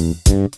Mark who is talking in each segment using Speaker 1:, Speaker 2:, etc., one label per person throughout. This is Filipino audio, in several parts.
Speaker 1: Hey yo,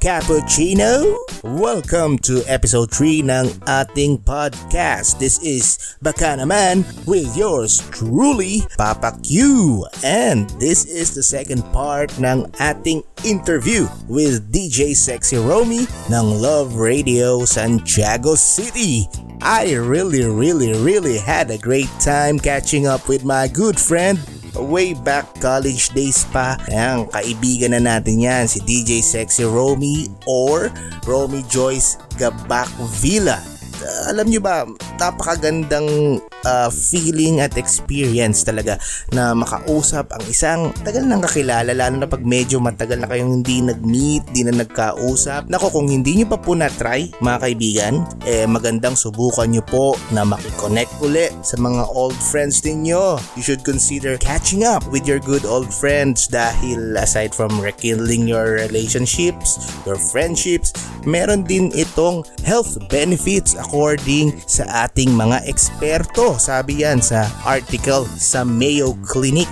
Speaker 1: Cappuccino! Welcome to episode 3 ng ating podcast. This is Baka Naman with yours truly, Papa Q. And this is the second part ng ating interview with DJ Sexy Romy ng Love Radio Santiago City. I really, really, really had a great time catching up with my good friend way back college days pa. Ayan, kaibigan na natin yan, si DJ Sexy Romy or Romy Joyce Gabak Villa. Uh, alam nyo ba, napakagandang uh, feeling at experience talaga na makausap ang isang tagal nang kakilala lalo na pag medyo matagal na kayong hindi nag-meet, hindi na nagkausap. Nako kung hindi nyo pa po na-try mga kaibigan, eh magandang subukan nyo po na makiconnect uli sa mga old friends ninyo. You should consider catching up with your good old friends dahil aside from rekindling your relationships, your friendships, meron din itong health benefits according sa ating mga eksperto. Sabi yan sa article sa Mayo Clinic.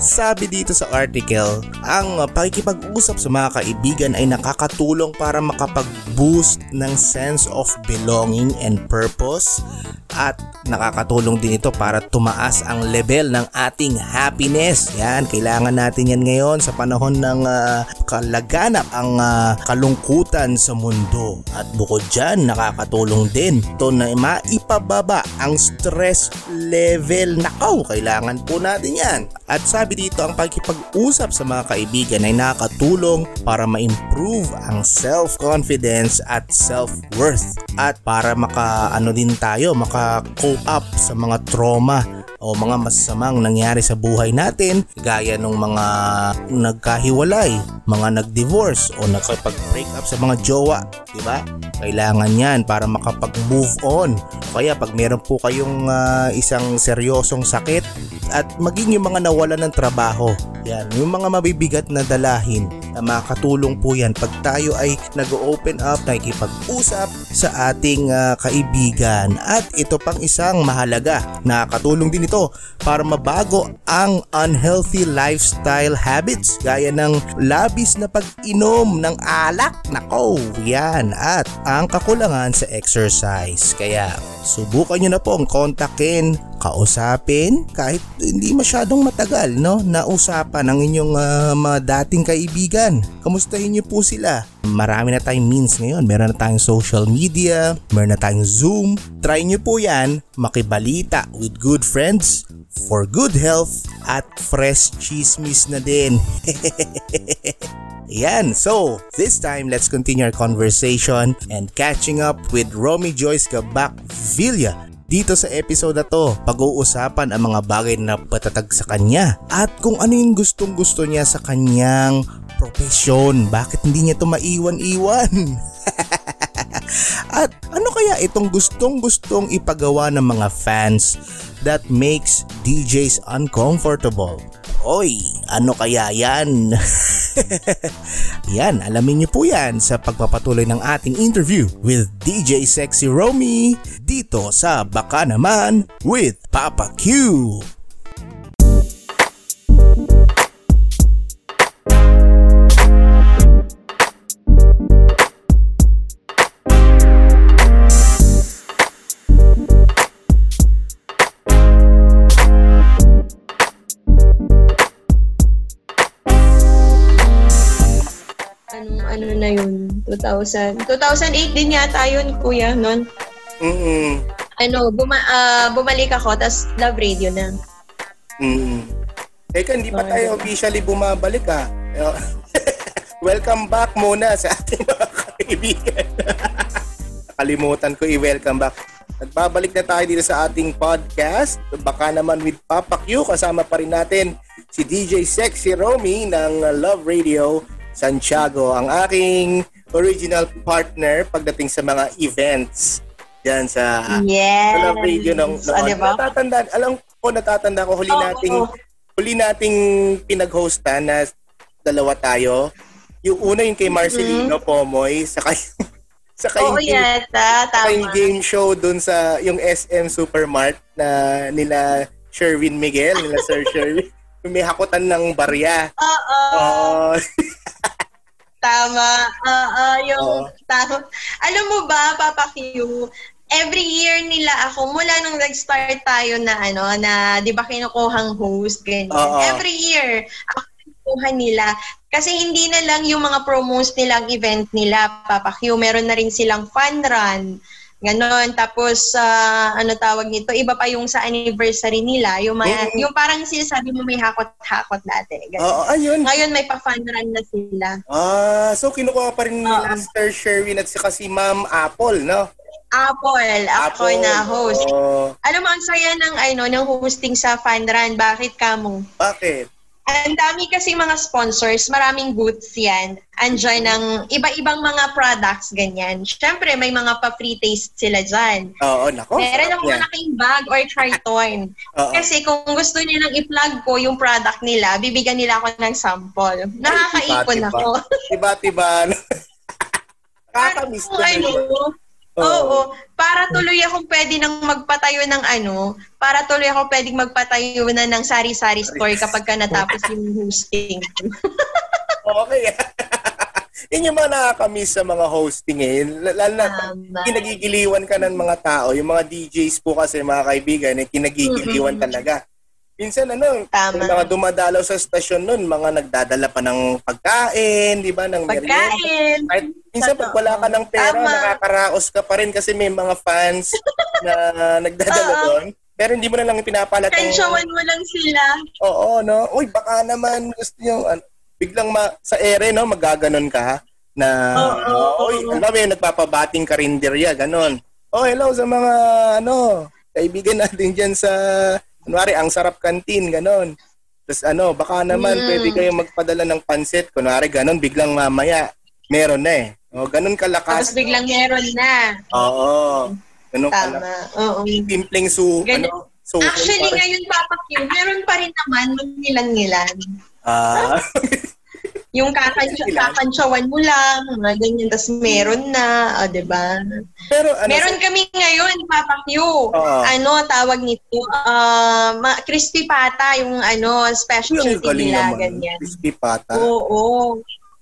Speaker 1: Sabi dito sa article, ang pakikipag-usap sa mga kaibigan ay nakakatulong para makapag-boost ng sense of belonging and purpose at nakakatulong din ito para tumaas ang level ng ating happiness. Yan, kailangan natin yan ngayon sa panahon ng uh, kalaganap ang uh, kalungkutan sa mundo. At bukod dyan, nakakatulong din ito na maipababa ang stress level. Nakaw, kailangan po natin yan. At sabi dito, ang pagkipag-usap sa mga kaibigan ay nakakatulong para ma-improve ang self-confidence at self-worth. At para maka ano din tayo, maka-cope up sa mga trauma o mga masasamang nangyari sa buhay natin gaya ng mga nagkahiwalay, mga nag-divorce o nakipag-break up sa mga jowa, di ba? Kailangan yan para makapag-move on. Kaya pag meron po kayong uh, isang seryosong sakit at maging yung mga nawala ng trabaho, yan, yung mga mabibigat na dalahin na makatulong po yan pag tayo ay nag-open up, nakikipag-usap sa ating uh, kaibigan. At ito pang isang mahalaga, nakakatulong din ito para mabago ang unhealthy lifestyle habits gaya ng labis na pag-inom ng alak. Nako, yan. At ang kakulangan sa exercise. Kaya subukan nyo na pong kontakin, kausapin kahit hindi masyadong matagal no na usapan ng inyong uh, mga dating kaibigan. Kamustahin niyo po sila. Marami na tayong means ngayon. Meron na tayong social media, meron na tayong Zoom. Try niyo po yan, makibalita with good friends for good health at fresh chismis na din. Yan, so this time let's continue our conversation and catching up with Romy Joyce Gabak Villa dito sa episode na to, pag-uusapan ang mga bagay na patatag sa kanya at kung ano yung gustong gusto niya sa kanyang profesyon. Bakit hindi niya to maiwan-iwan? at ano kaya itong gustong gustong ipagawa ng mga fans that makes DJs uncomfortable? Oy, ano kaya yan? yan, alamin niyo po yan sa pagpapatuloy ng ating interview with DJ Sexy Romy dito sa Baka Naman with Papa Q.
Speaker 2: ano na yun, 2000. 2008 din yata yun, kuya, noon.
Speaker 1: Mm
Speaker 2: Ano, buma, uh, bumalik ako, tas love radio na.
Speaker 1: Mm Teka, hindi pa tayo officially bumabalik ah. welcome back muna sa ating mga kaibigan. Nakalimutan ko i-welcome back. Nagbabalik na tayo dito sa ating podcast. Baka naman with Papa Q. Kasama pa rin natin si DJ Sexy Romy ng Love Radio Santiago, ang aking original partner pagdating sa mga events diyan sa,
Speaker 2: yes.
Speaker 1: sa Radio ng noon.
Speaker 2: Ah, diba?
Speaker 1: Natatanda, alam ko natatanda ko huli
Speaker 2: oh,
Speaker 1: nating
Speaker 2: oh.
Speaker 1: huli nating pinag-hostan na dalawa tayo. Yung una yung kay Marcelino Pomoy, saka yung, saka
Speaker 2: Mm-hmm. Oo
Speaker 1: yung, game,
Speaker 2: yata,
Speaker 1: saka yung
Speaker 2: tama.
Speaker 1: game show dun sa yung SM Supermart na nila Sherwin Miguel, nila Sir Sherwin. May hakutan ng barya.
Speaker 2: Oo,
Speaker 1: Oo.
Speaker 2: tama. Oo, yung
Speaker 1: Oo.
Speaker 2: tama. Alam mo ba, Papa Q, every year nila ako, mula nung nag-start tayo na ano, na di ba kinukuhang host, ganyan.
Speaker 1: Oo.
Speaker 2: Every year, ako kinukuha nila. Kasi hindi na lang yung mga promos nilang event nila, Papa Q. Meron na rin silang fun run. Ganon. Tapos, ah, ano tawag nito, iba pa yung sa anniversary nila. Yung, mga,
Speaker 1: Mm.
Speaker 2: yung parang sinasabi mo may hakot-hakot dati. Ganon.
Speaker 1: Oo, ayun.
Speaker 2: Ngayon may pa-fun run na sila.
Speaker 1: Ah, so kinukuha pa rin nila
Speaker 2: Oo.
Speaker 1: Sir Sherwin at saka si Ma'am Apple, no?
Speaker 2: Apple, ako
Speaker 1: Apple.
Speaker 2: na host.
Speaker 1: Oo.
Speaker 2: Alam mo, ang saya ng, ano, ng hosting sa fun run. Bakit ka mo?
Speaker 1: bakit?
Speaker 2: Ang dami kasi mga sponsors, maraming booths yan. Andiyan ng iba-ibang mga products, ganyan. Siyempre, may mga pa-free taste sila dyan.
Speaker 1: Oo, nako.
Speaker 2: Meron akong
Speaker 1: yan.
Speaker 2: malaking bag or triton.
Speaker 1: Oo.
Speaker 2: Kasi kung gusto nilang i-plug ko yung product nila, bibigyan nila ako ng sample. Nakakaipon ako.
Speaker 1: Diba-diba? Nakakamiss
Speaker 2: Kung
Speaker 1: ko
Speaker 2: ano,
Speaker 1: Oo.
Speaker 2: Oo, para tuloy akong pwede nang magpatayo ng ano, para tuloy ako pwedeng magpatayo na ng sari-sari store kapag ka natapos yung hosting.
Speaker 1: Okay. Yun yung mga nakakamiss sa mga hosting eh. Lalo na kinagigiliwan ka ng mga tao. Yung mga DJs po kasi mga kaibigan, eh, kinagigiliwan talaga. Minsan ano,
Speaker 2: Tama.
Speaker 1: yung mga dumadalaw sa stasyon nun, mga nagdadala pa ng pagkain, di ba? Ng.
Speaker 2: Pagkain.
Speaker 1: Kahit minsan pag wala ka ng pera,
Speaker 2: Tama.
Speaker 1: nakakaraos ka pa rin kasi may mga fans na nagdadala
Speaker 2: Oo.
Speaker 1: doon. Pero hindi mo na lang pinapalat ang...
Speaker 2: Kensyawan mo lang sila.
Speaker 1: Oo, no? Uy, baka naman gusto nyo, ano, biglang ma- sa ere, no, magaganon ka na,
Speaker 2: Oo,
Speaker 1: uy,
Speaker 2: oo.
Speaker 1: alam mo yun, nagpapabating karinderya, ganon. Oh, hello sa mga, ano, kaibigan natin dyan sa, kunwari, ang sarap kantin, ganon. Tapos ano, baka naman
Speaker 2: Mm.
Speaker 1: pwede kayo magpadala ng pansit, kunwari, ganon, biglang mamaya, meron na eh. O, ganon
Speaker 2: Tapos
Speaker 1: kalakas.
Speaker 2: biglang meron na.
Speaker 1: Oo. Ganon
Speaker 2: Tama.
Speaker 1: kalakas.
Speaker 2: Oo.
Speaker 1: Timpleng su,
Speaker 2: Ganun.
Speaker 1: ano, su,
Speaker 2: Actually, ngayon, Papa Q, meron pa rin naman nung nilan-nilan.
Speaker 1: Ah,
Speaker 2: Yung kakansyawan mo lang, mga ganyan, tapos meron na, o, di ba?
Speaker 1: pero ano,
Speaker 2: Meron kami ngayon, Papa Q.
Speaker 1: Oo.
Speaker 2: Ano, tawag nito, ah, ma- crispy pata, yung ano, specialty nila, ganyan.
Speaker 1: Crispy pata.
Speaker 2: Oo.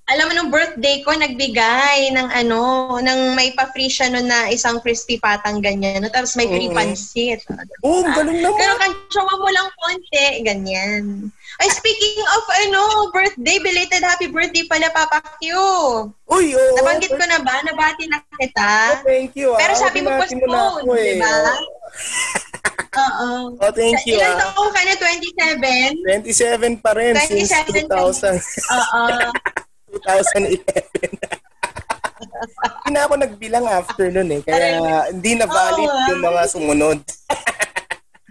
Speaker 2: Alam mo, nung birthday ko, nagbigay ng ano, ng may pa-free siya nun na isang crispy patang ganyan. no? Tapos may free
Speaker 1: Oo.
Speaker 2: pansit.
Speaker 1: Oo, ang galing naman.
Speaker 2: Pero kansyawa mo lang konti, ganyan. Ay, speaking of ano, birthday, belated happy birthday pala, Papa Q.
Speaker 1: Uy, oo.
Speaker 2: Nabanggit ko na ba? Nabati na kita?
Speaker 1: Oh, thank you. ah.
Speaker 2: Pero sabi mo postpone,
Speaker 1: eh.
Speaker 2: di ba? Oo.
Speaker 1: Oh, thank you.
Speaker 2: Ilan
Speaker 1: ah.
Speaker 2: taong ka na? 27?
Speaker 1: 27 pa rin since
Speaker 2: 27 pa
Speaker 1: 2000,
Speaker 2: Oo.
Speaker 1: 2011. Hindi na ako nagbilang after nun eh. Kaya hindi na valid
Speaker 2: Oo, ah.
Speaker 1: yung mga sumunod.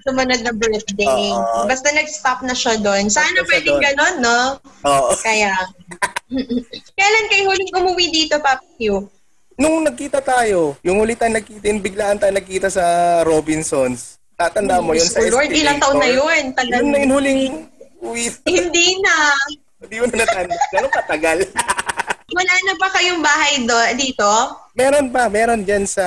Speaker 2: Sumunod na birthday.
Speaker 1: Oo.
Speaker 2: Basta nag-stop na siya doon. Sana pwedeng ganon, no?
Speaker 1: Oo.
Speaker 2: Kaya. Kailan kayo huling umuwi dito, Papa Q?
Speaker 1: Nung nagkita tayo, yung huli tayo nagkita, yung biglaan tayo nagkita sa Robinsons. Tatanda mo yun sa
Speaker 2: Oh, Lord, ilang taon na yun? Tagal
Speaker 1: Yun na yung huling uwi.
Speaker 2: Hindi na.
Speaker 1: Hindi mo na natanda. Ganun katagal.
Speaker 2: Wala na ba kayong bahay do dito?
Speaker 1: meron pa, meron dyan sa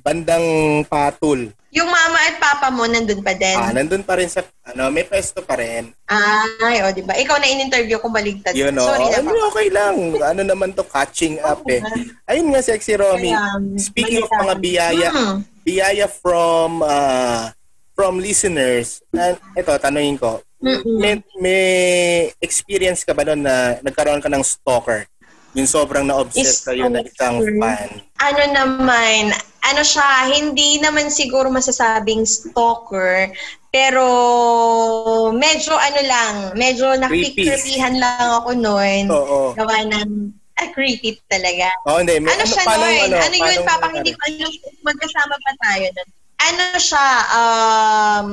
Speaker 1: bandang Patul.
Speaker 2: Yung mama at papa mo nandun pa din?
Speaker 1: Ah, nandun pa rin sa, ano, may pwesto pa rin.
Speaker 2: Ay, o, di ba? Ikaw na in-interview ko baligtad.
Speaker 1: Yun, oh.
Speaker 2: Sorry na
Speaker 1: Ano, okay lang. Ano naman to, catching up eh. Ayun nga, Sexy Romy. Speaking of mga biyaya,
Speaker 2: Hmm.
Speaker 1: biyaya from, uh, from listeners, and ito, tanungin ko,
Speaker 2: Mm-mm.
Speaker 1: may, may experience ka ba doon na nagkaroon ka ng stalker? Yung sobrang na-obsess sa'yo na isang fan.
Speaker 2: ano naman, ano siya, hindi naman siguro masasabing stalker, pero medyo ano lang, medyo
Speaker 1: Creepy.
Speaker 2: nakikripihan lang ako noon.
Speaker 1: Oo.
Speaker 2: Gawa ng, ah, creepy talaga.
Speaker 1: Oh, hindi. May,
Speaker 2: Ano siya
Speaker 1: paano-
Speaker 2: noon? Ano, yun,
Speaker 1: paano-
Speaker 2: Papa, hindi ko alam magkasama pa tayo nun. Ano siya, um,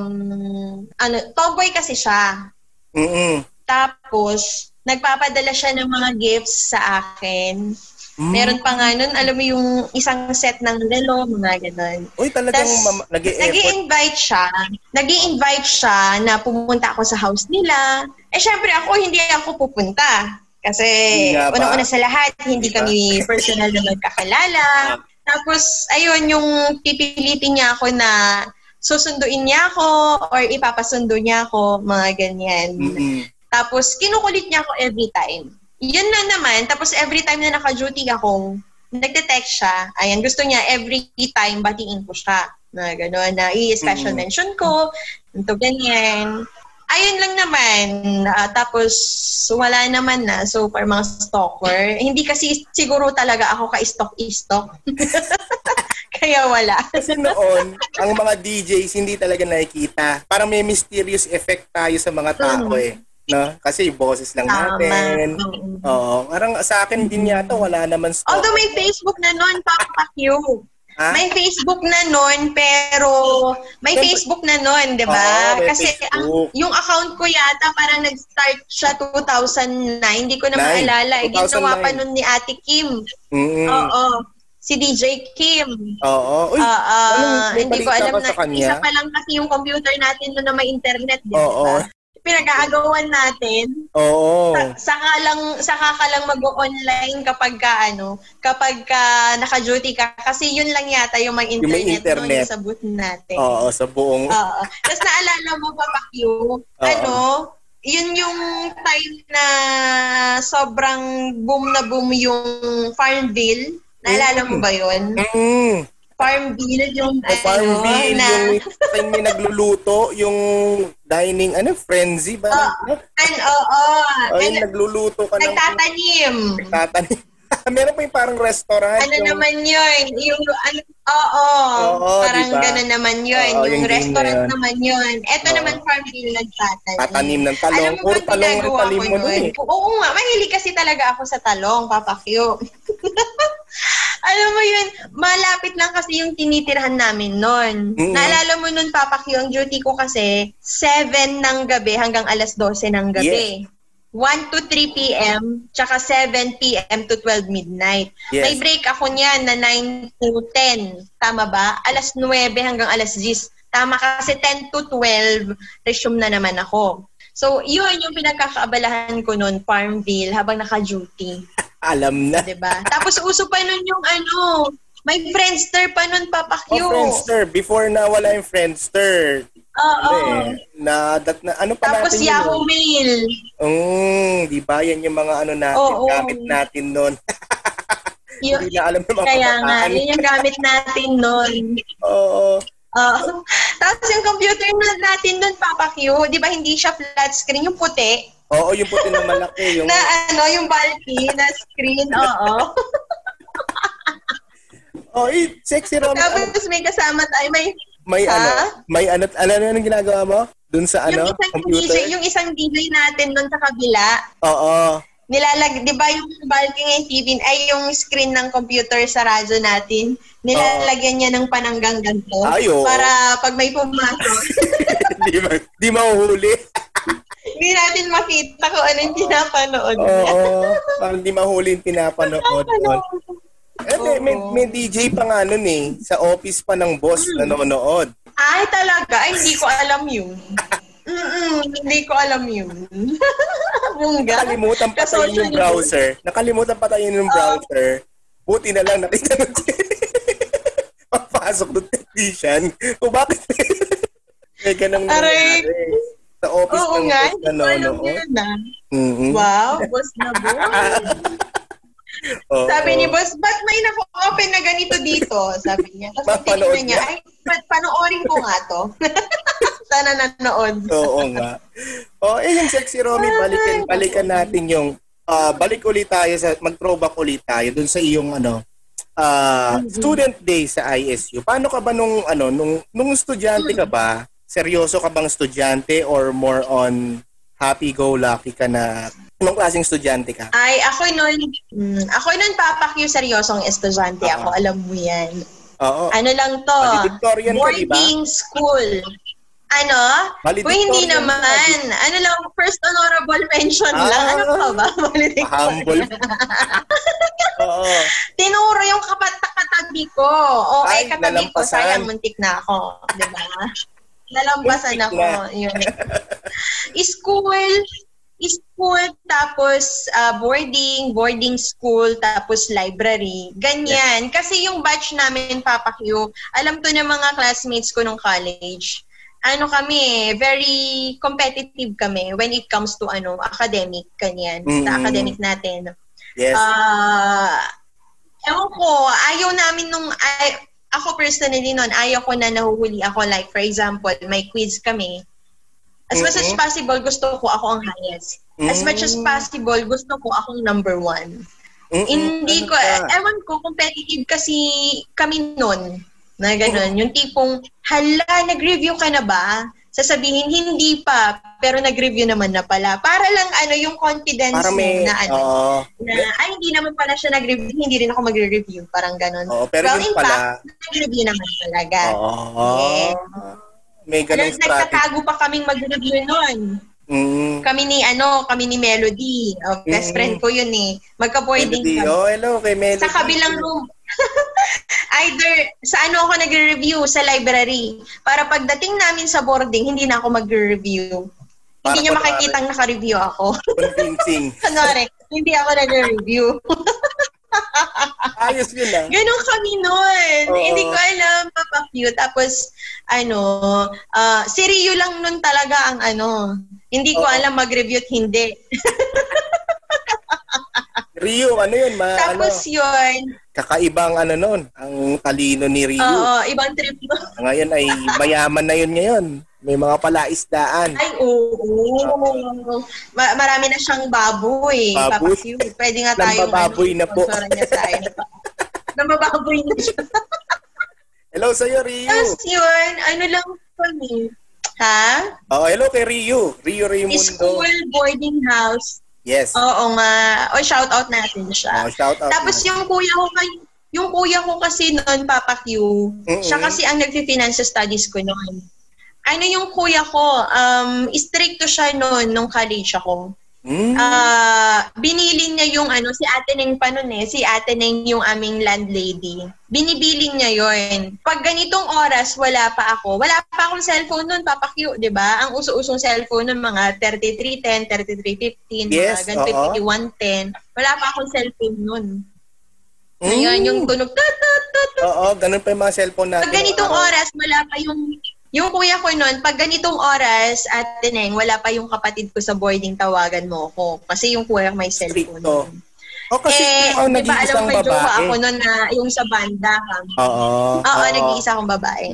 Speaker 2: ano, tomboy kasi siya.
Speaker 1: Mm-mm.
Speaker 2: Tapos, nagpapadala siya ng mga gifts sa akin.
Speaker 1: Mm.
Speaker 2: Meron pa nga nun, alam mo yung isang set ng relo, mga ganun.
Speaker 1: Uy, talagang
Speaker 2: Tas,
Speaker 1: mam-
Speaker 2: nag invite siya. nag invite siya na pumunta ako sa house nila. Eh, syempre ako, hindi ako pupunta. Kasi unang-una sa lahat, hindi kami personal na magkakilala. Tapos, ayun, yung pipilitin niya ako na susunduin niya ako or ipapasundo niya ako, mga ganyan.
Speaker 1: Mm-mm.
Speaker 2: Tapos, kinukulit niya ako every time. Yun na naman. Tapos, every time na naka-duty ako, nagte-text siya. Ayan, gusto niya every time batiin ko siya. Na gano'n, na i-special
Speaker 1: Mm.
Speaker 2: mention ko, ito ganyan. Ayun lang naman. Ah, tapos, wala naman na. So, for mga stalker, hindi kasi siguro talaga ako ka-stalk-stalk. Kaya wala.
Speaker 1: Kasi noon, ang mga DJs hindi talaga nakikita. Parang may mysterious effect tayo sa mga tao eh. No? Kasi boses lang
Speaker 2: Tama.
Speaker 1: natin.
Speaker 2: Mm.
Speaker 1: Oo. Parang sa akin din yata wala naman stalk.
Speaker 2: Although may Facebook na nun, Papa Q.
Speaker 1: Ha?
Speaker 2: May Facebook na nun, pero may Facebook na nun, di ba?
Speaker 1: May
Speaker 2: Kasi
Speaker 1: Facebook.
Speaker 2: ang, yung account ko yata parang nag-start siya 2009. Hindi ko na
Speaker 1: Nine.
Speaker 2: maalala. Eh, Ginawa
Speaker 1: 2009.
Speaker 2: pa nun ni Ate Kim.
Speaker 1: Mm-mm.
Speaker 2: Oo. Si DJ Kim.
Speaker 1: Oo. Uy, anong- may
Speaker 2: hindi ko alam na isa pa lang kasi yung computer natin nun na may internet, di
Speaker 1: Oo.
Speaker 2: Pinag-aagawan natin.
Speaker 1: oo.
Speaker 2: Sa- Saka lang saka ka lang mag-online kapag ka ano, kapag ka naka-duty ka kasi yun lang yata yung may
Speaker 1: Yung may
Speaker 2: internet, no,
Speaker 1: internet.
Speaker 2: yung sa booth natin.
Speaker 1: Oo, sa buong...
Speaker 2: Oo. Tapos naalala mo pa Q, ano, yun yung time na sobrang boom na boom yung Farmville. Naalala mo ba yun?
Speaker 1: Mm.
Speaker 2: Farmville yung
Speaker 1: Sa Farmville,
Speaker 2: ano, na,
Speaker 1: yung time may nagluluto, yung dining, ano, frenzy ba?
Speaker 2: Ah,
Speaker 1: Ano?
Speaker 2: an, oo,
Speaker 1: Oh, yung
Speaker 2: Nag-
Speaker 1: nagluluto ka ng...
Speaker 2: nagtatanim.
Speaker 1: Tatanim. Meron pa yung parang restaurant.
Speaker 2: Ano
Speaker 1: yung,
Speaker 2: naman yun? Yung, ano, oo,
Speaker 1: Oo,
Speaker 2: parang
Speaker 1: diba?
Speaker 2: gano'n naman yun.
Speaker 1: Oo,
Speaker 2: yung
Speaker 1: yung
Speaker 2: restaurant
Speaker 1: na yun.
Speaker 2: naman yun. Eto
Speaker 1: Oo.
Speaker 2: naman Farmville nagtatanim.
Speaker 1: Tatanim ng talong.
Speaker 2: Alam mo ba
Speaker 1: talong ang talim mo
Speaker 2: nun?
Speaker 1: eh.
Speaker 2: Oo nga, mahilig kasi talaga ako sa talong, Papa Q. Alam mo yun, malapit lang kasi yung tinitirhan namin noon.
Speaker 1: Mm-mm.
Speaker 2: Naalala mo nun, Papa Q, ang duty ko kasi 7 ng gabi hanggang alas 12 ng gabi. 1 to 3 p.m. tsaka 7 p.m. to 12 midnight.
Speaker 1: Yes.
Speaker 2: May break ako niyan na 9 to 10. Tama ba? Alas 9 hanggang alas 10. Tama kasi 10 to 12, resume na naman ako. So, yun yung pinagkakaabalahan ko noon, Farmville, habang naka-duty.
Speaker 1: Alam na.
Speaker 2: 'di ba? Tapos uso pa nun yung ano, may Friendster pa nun, Papa Q.
Speaker 1: Oh, Friendster. Before na wala yung Friendster.
Speaker 2: Oo.
Speaker 1: Eh, na, dat, na, ano pa
Speaker 2: Tapos
Speaker 1: natin
Speaker 2: Yahoo
Speaker 1: yun?
Speaker 2: Mail.
Speaker 1: Mm, di ba? Yan yung mga ano natin,
Speaker 2: Oo.
Speaker 1: gamit natin noon.
Speaker 2: Yun,
Speaker 1: Hindi na alam ng mga
Speaker 2: kaya nga,
Speaker 1: kabataan.
Speaker 2: yun yung gamit natin nun.
Speaker 1: Oo.
Speaker 2: Oo. Tapos yung computer na natin nun, Papa Q, di ba hindi siya flat screen, yung puti,
Speaker 1: Oo, yung puti na malaki. Yung,
Speaker 2: na ano, yung bulky na screen, oo.
Speaker 1: oh, eh, sexy. Ano,
Speaker 2: Tapos may kasama tayo, may,
Speaker 1: may
Speaker 2: Ha?
Speaker 1: ano, may ano, ano, ano, anong ginagawa mo? Dun sa ano,
Speaker 2: yung isang
Speaker 1: computer?
Speaker 2: DJ, yung isang DJ natin nun sa kabila,
Speaker 1: Oo.
Speaker 2: nilalag, di ba yung bulky ng TV, ay yung screen ng computer sa radyo natin, nilalagyan niya ng pananggang ganito.
Speaker 1: Ay, oo.
Speaker 2: Para pag may pumasok,
Speaker 1: di ba? Di mahuhuli.
Speaker 2: hindi natin makita kung ano yung pinapanood
Speaker 1: Oo.
Speaker 2: niya.
Speaker 1: Parang di mahuli yung pinapanood. Eh, may, may, may DJ pa nga nun eh. Sa office pa ng boss
Speaker 2: Hmm.
Speaker 1: nanonood.
Speaker 2: Ay, talaga? Ay, hindi ko alam yun. Mm-mm, hindi ko alam yun. Bungga.
Speaker 1: Nakalimutan pa tayo yung browser. Nakalimutan pa tayo yung browser. Buti na lang nakita nun. Papasok ng technician. Kung bakit may ganang
Speaker 2: Aray.
Speaker 1: nangyari. Sa office
Speaker 2: Oo
Speaker 1: ng
Speaker 2: nga,
Speaker 1: boss nanonood.
Speaker 2: yun ah.
Speaker 1: Mhm.
Speaker 2: Wow, boss na boss. Sabi ni boss, ba't may naka-open na ganito dito? Sabi niya. Tapos tinignan niya, ay, pa- panoorin ko nga to. Sana nanood.
Speaker 1: Oo nga. Oh, eh yung sexy Romy, balikan balikan natin yung ah, balik ulit tayo sa mag-throwback ulit tayo dun sa iyong ano ah, student day sa ISU. Paano ka ba nung ano nung nung estudyante ka ba? Seryoso ka bang estudyante or more on happy go lucky ka na anong klaseng estudyante ka?
Speaker 2: Ay, ako nun, mm, ako nun papakyo seryosong estudyante
Speaker 1: Oo.
Speaker 2: ako, alam mo yan.
Speaker 1: Oo.
Speaker 2: Ano lang to?
Speaker 1: Valedictorian ka?
Speaker 2: Boarding school. Ano? Kung hindi
Speaker 1: ka,
Speaker 2: naman. Ano lang, first honorable mention
Speaker 1: Ah.
Speaker 2: lang. Ano pa ba?
Speaker 1: Humble. Oo.
Speaker 2: Tinuro yung kapat-katabi ko. O,
Speaker 1: Ay,
Speaker 2: katabi ko. Sayang, muntik na ako. Di ba? Nalampasan
Speaker 1: Muntik
Speaker 2: ako. Yun. School, school, tapos uh, boarding, boarding school, tapos library. Ganyan. Kasi yung batch namin, Papa Q, alam to ng mga classmates ko nung college. Ano kami, very competitive kami when it comes to ano academic, ganyan. Mm-hmm. Sa academic natin.
Speaker 1: Yes.
Speaker 2: Uh, ewan ko, ayaw namin nung, ay, ako personally noon, ayaw ko na nahuhuli ako. Like, for example, may quiz kami As much as possible, gusto ko ako ang highest. As much as possible, gusto ko akong number one. Mm-mm. Hindi ko, ewan ko, competitive kasi kami noon. Na ganun. Yung tipong, hala, nag-review ka na ba? Sasabihin, hindi pa, pero nag-review naman na pala. Para lang, ano, yung confidence Para may, na, ano, uh, na, ay, hindi naman pala siya nag-review, hindi rin ako mag-review. Parang ganun.
Speaker 1: Oh, pero well, in pala,
Speaker 2: fact, nag-review naman talaga.
Speaker 1: Oh, yes. May ganung strategy.
Speaker 2: Nagtatago pa kaming mag-review noon.
Speaker 1: Mm.
Speaker 2: Kami ni ano, kami ni Melody. Oh, best mm. friend ko yun eh. Magka-boarding
Speaker 1: kami. Oh, hello kay Melody.
Speaker 2: Sa kabilang room. Either sa ano ako nagre-review sa library para pagdating namin sa boarding hindi na ako magre-review. Para hindi niya makikitang naka-review ako.
Speaker 1: Convincing.
Speaker 2: Kunwari, hindi ako nagre-review.
Speaker 1: Ayos yun ah.
Speaker 2: Ganun kami nun. Oo. Hindi ko alam, Papa Q. Tapos, ano, uh, si Rio lang nun talaga ang ano. Hindi ko Oo. alam mag-review at hindi.
Speaker 1: Rio, ano yun? Ma,
Speaker 2: Tapos
Speaker 1: ano,
Speaker 2: yun.
Speaker 1: Kakaibang ano nun, ang talino ni Rio.
Speaker 2: Oo, ibang trip nun.
Speaker 1: Ngayon ay mayaman na yun ngayon. May mga palaisdaan.
Speaker 2: Ay, oo. Ma- marami na siyang baboy.
Speaker 1: Baboy?
Speaker 2: Papa Pwede nga tayo.
Speaker 1: Nambababoy na po.
Speaker 2: Nambababoy na siya.
Speaker 1: hello sa'yo, Rio.
Speaker 2: Tapos yun, ano lang kami. Ha?
Speaker 1: Oh, hello kay Rio. Rio Raimundo.
Speaker 2: School boarding house.
Speaker 1: Yes.
Speaker 2: Oo nga. O, shout out natin siya.
Speaker 1: Oh, shout out
Speaker 2: Tapos
Speaker 1: natin.
Speaker 2: yung kuya ko kay yung kuya ko kasi noon, Papa Q, Mm-mm. siya kasi ang nagfi-finance studies ko noon ano yung kuya ko, um, stricto siya noon nung college ako. Mm. Uh, binili niya yung ano, si Ate Neng pa eh, si Ate Neng yung aming landlady. Binibiling niya yon. Pag ganitong oras, wala pa ako. Wala pa akong cellphone noon, Papa Q, di ba? Ang uso-usong cellphone noon, mga 3310, 3315,
Speaker 1: yes,
Speaker 2: mga ganito, 5110. Wala pa akong cellphone noon. Mm. Ayan, yung tunog, tut, tut, tut,
Speaker 1: Oo, ganun pa yung mga cellphone natin.
Speaker 2: Pag ganitong oras, wala pa yung yung kuya ko noon, pag ganitong oras, at Neng, wala pa yung kapatid ko sa boarding, tawagan mo ako. Kasi yung kuya may cellphone.
Speaker 1: Stricto. O oh, kasi eh, ang nag-iisang
Speaker 2: babae.
Speaker 1: Di ba alam
Speaker 2: ako noon na yung sa banda.
Speaker 1: Oo.
Speaker 2: Oo, nag-iisa akong babae.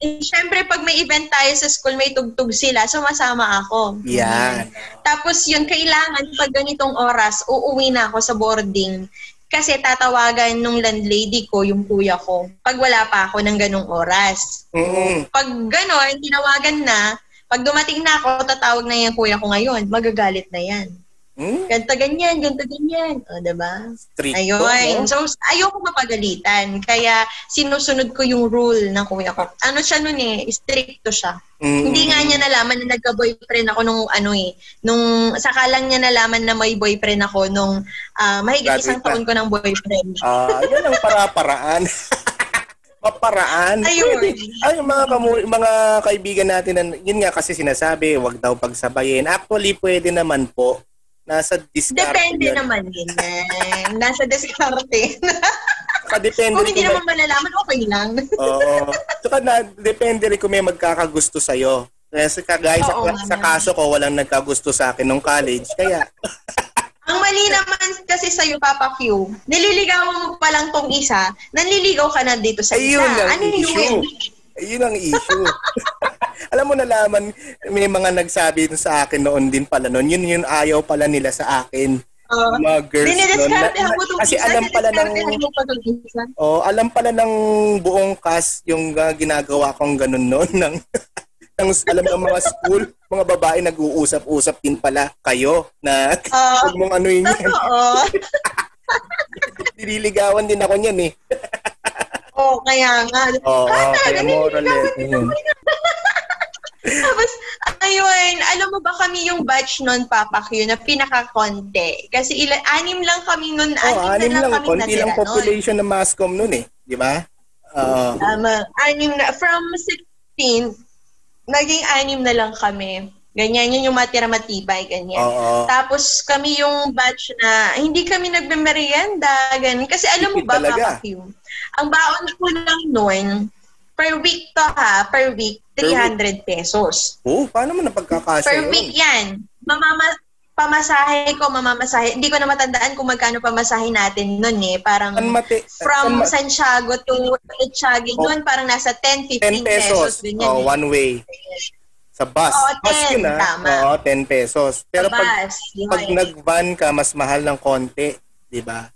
Speaker 2: Eh, Siyempre, pag may event tayo sa school, may tugtog sila, sumasama ako.
Speaker 1: Yan.
Speaker 2: Tapos yun, kailangan pag ganitong oras, uuwi na ako sa boarding kasi tatawagan nung landlady ko, yung kuya ko, pag wala pa ako ng ganong oras.
Speaker 1: Mm-hmm.
Speaker 2: Pag ganon, tinawagan na, pag dumating na ako, tatawag na yung kuya ko ngayon, magagalit na yan. Hmm? Ganto ganyan, ganto ganyan. O, diba?
Speaker 1: Stricto,
Speaker 2: Ayun.
Speaker 1: No?
Speaker 2: So, ayoko mapagalitan. Kaya, sinusunod ko yung rule ng kuya ko. Ano siya nun eh, stricto siya. Mm. Hindi nga niya nalaman na nagka-boyfriend ako nung ano eh. Nung, saka lang niya nalaman na may boyfriend ako nung uh, mahigit isang taon ko ng boyfriend.
Speaker 1: Ah, uh, yan ang para-paraan. paparaan.
Speaker 2: Ayun.
Speaker 1: Ay, mga kamu- mga kaibigan natin, na, yun nga kasi sinasabi, wag daw pagsabayin. Actually, pwede naman po Nasa diskarte
Speaker 2: Depende yan. naman din. Eh. Nasa diskarte.
Speaker 1: depende
Speaker 2: kung hindi naman malalaman, okay lang.
Speaker 1: Oo. Saka na, depende rin kung may magkakagusto sa'yo. Kasi kagaya sa, sa kaso ko, walang nagkagusto sa akin nung college. Kaya...
Speaker 2: Ang mali naman kasi sa'yo, Papa Q, nililigawan mo pa lang tong isa, nanliligaw ka na dito sa
Speaker 1: Ayun
Speaker 2: isa.
Speaker 1: Ang ano issue. yung Ayun ang issue. Alam mo nalaman, may mga nagsabi sa akin noon din pala noon, yun yung ayaw pala nila sa akin. Uh, mga girls noon. Na, kasi alam pala ng Oh, alam pala ng buong cast yung uh, ginagawa kong ganun noon ng ng alam ng mga school, mga babae nag-uusap-usap din pala kayo na uh, mong ano yun.
Speaker 2: Oo.
Speaker 1: Nililigawan din ako niyan eh.
Speaker 2: Oo, oh, kaya nga.
Speaker 1: Oo, oh, ah, kaya moral lesson
Speaker 2: Tapos, ayun, alam mo ba kami yung batch nun, Papa Q, na pinaka-konti. Kasi ila, anim lang kami nun,
Speaker 1: oh, anim, anim na lang, lang kami konti lang population nun. ng Mascom nun eh. Di ba?
Speaker 2: Uh, um, anim na, from 16, naging anim na lang kami. Ganyan, yun yung matira matibay, ganyan.
Speaker 1: Oo.
Speaker 2: Tapos kami yung batch na hindi kami nagme-merienda, ganyan. Kasi alam mo ba,
Speaker 1: talaga.
Speaker 2: Papa Q, ang baon ko lang noon, per week to ha, per week,
Speaker 1: Per
Speaker 2: 300 pesos.
Speaker 1: Oh, paano mo napagkakasya
Speaker 2: Per
Speaker 1: yun?
Speaker 2: week yan. Mamama, pamasahe ko, mamamasahe. Hindi ko na matandaan kung magkano pamasahe natin noon eh. Parang
Speaker 1: San Mate,
Speaker 2: from
Speaker 1: San Ma-
Speaker 2: Santiago to Echagi,
Speaker 1: Oh.
Speaker 2: noon parang nasa 10,
Speaker 1: 10
Speaker 2: 15
Speaker 1: pesos.
Speaker 2: ganyan.
Speaker 1: Oh,
Speaker 2: eh.
Speaker 1: one way. Sa bus.
Speaker 2: Oo,
Speaker 1: bus
Speaker 2: 10,
Speaker 1: yun ah.
Speaker 2: tama.
Speaker 1: Oo, 10 pesos. Pero pag,
Speaker 2: Bus, yun.
Speaker 1: pag nag-van ka, mas mahal ng konti. Di ba?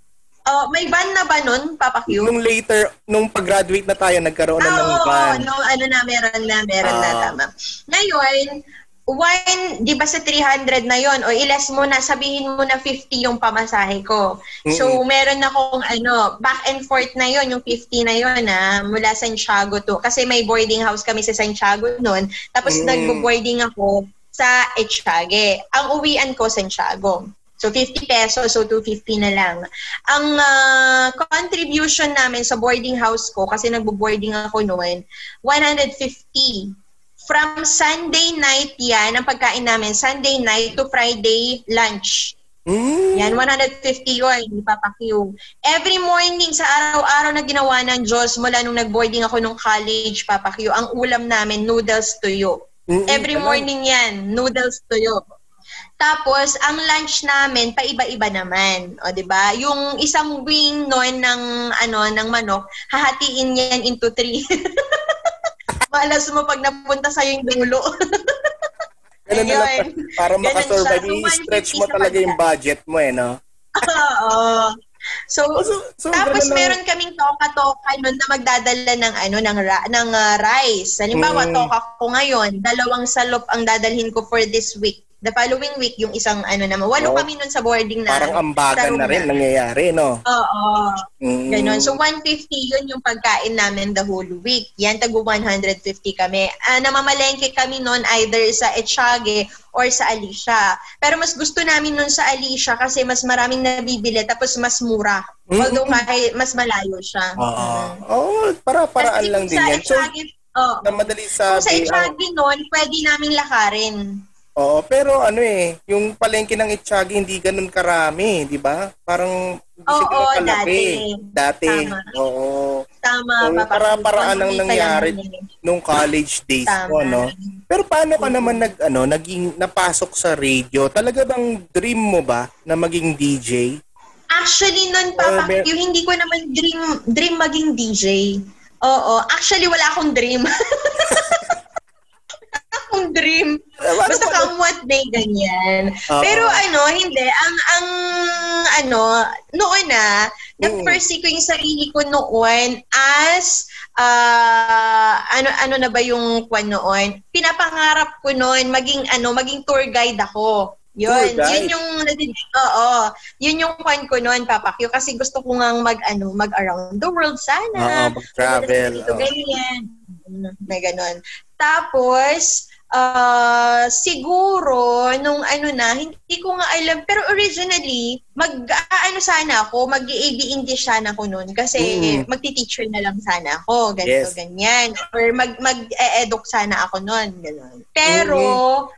Speaker 2: Oh, may van na ba nun, Papa Q?
Speaker 1: Nung later, nung pag-graduate na tayo, nagkaroon na
Speaker 2: Ah,
Speaker 1: ng
Speaker 2: oo,
Speaker 1: van.
Speaker 2: no, ano na, meron na, meron na,
Speaker 1: Ah.
Speaker 2: tama. Ngayon, one, di ba sa 300 na yon o iles mo na, sabihin mo na 50 yung pamasahe ko. So,
Speaker 1: Mm-mm.
Speaker 2: meron akong ano, back and forth na yon yung 50 na yon na mula Santiago to. Kasi may boarding house kami sa Santiago noon. Tapos
Speaker 1: Mm.
Speaker 2: nagbo-boarding ako sa Echage. Ang uwian ko, Santiago. So, 50 pesos, so 250 na lang. Ang ah, contribution namin sa boarding house ko, kasi nagbo-boarding ako noon, 150. From Sunday night yan, ang pagkain namin, Sunday night to Friday lunch.
Speaker 1: Mm.
Speaker 2: Yan, 150 yun, ni Papa Q. Every morning, sa araw-araw na ginawa ng Diyos, mula nung nag-boarding ako nung college, Papa Q, ang ulam namin, noodles tuyo.
Speaker 1: Mm-mm,
Speaker 2: Every morning yan, noodles tuyo. Tapos, ang lunch namin, paiba-iba naman. O, di ba? Yung isang wing noon ng, ano, ng manok, hahatiin yan into three. Malas mo pag napunta sa'yo yung dulo.
Speaker 1: Ganun na lang, para makasurvive, i-stretch
Speaker 2: 150
Speaker 1: mo talaga yung budget mo eh, no?
Speaker 2: Oo. So,
Speaker 1: Oh, so, so
Speaker 2: tapos
Speaker 1: lang.
Speaker 2: meron kaming toka-toka nun na magdadala ng ano ng ra- ng ah, rice. Halimbawa,
Speaker 1: Mm.
Speaker 2: toka ko ngayon, dalawang salop ang dadalhin ko for this week. The following week, yung isang ano naman. Walo kami nun sa boarding na.
Speaker 1: Parang ambagan
Speaker 2: sa
Speaker 1: na rin
Speaker 2: na.
Speaker 1: nangyayari, no?
Speaker 2: Oo.
Speaker 1: Mm.
Speaker 2: Ganon. So, 150 yun yung pagkain namin the whole week. Yan, tago 150 kami. Ah, namamalengke kami noon either sa Echage or sa Alicia. Pero mas gusto namin noon sa Alicia kasi mas maraming nabibili tapos mas mura.
Speaker 1: Mm.
Speaker 2: Although kahit mas malayo siya.
Speaker 1: Oo. Oo, para paraan lang din
Speaker 2: sa
Speaker 1: yan. So,
Speaker 2: Echage, oh,
Speaker 1: na madali
Speaker 2: kung sa
Speaker 1: sabi, ang,
Speaker 2: Echage noon, pwede namin lakarin.
Speaker 1: Oo, pero ano eh, yung palengke ng Itchagi hindi ganun karami, di ba? Parang hindi
Speaker 2: Oo,
Speaker 1: kalaki.
Speaker 2: dati.
Speaker 1: Dati.
Speaker 2: Tama.
Speaker 1: Oo.
Speaker 2: Tama,
Speaker 1: So, para-paraan ang nangyari
Speaker 2: yun.
Speaker 1: nung college days
Speaker 2: Tama.
Speaker 1: ko, no? Pero paano ka naman nag ano, naging napasok sa radio? Talaga bang dream mo ba na maging DJ?
Speaker 2: Actually, nun, Papa,
Speaker 1: mer-
Speaker 2: yung hindi ko naman dream, dream maging DJ. Oo. Actually, wala akong dream. akong dream.
Speaker 1: Eh,
Speaker 2: Basta come what may, ganyan.
Speaker 1: Oo.
Speaker 2: Pero ano, hindi. Ang, ang, ano, noon na,
Speaker 1: Mm.
Speaker 2: na-pursue ko yung sarili ko noon as, ah, ano, ano na ba yung kwan noon? Pinapangarap ko noon, maging, ano, maging tour guide ako. Yun,
Speaker 1: guide?
Speaker 2: yun yung, oo, yun yung kwan ko noon, Papa Q, kasi gusto ko nga mag, ano, mag around the world sana.
Speaker 1: Oo, mag-travel.
Speaker 2: Dito, ganyan. Na ganon. Tapos, ah, siguro, nung ano na, hindi ko nga alam, pero originally, mag, ano sana ako, mag-AB English sana ako noon. Kasi,
Speaker 1: Mm.
Speaker 2: magti-teacher na lang sana ako, ganito,
Speaker 1: Yes.
Speaker 2: ganyan. Or mag, mag-e-educ sana ako noon, ganon. Pero,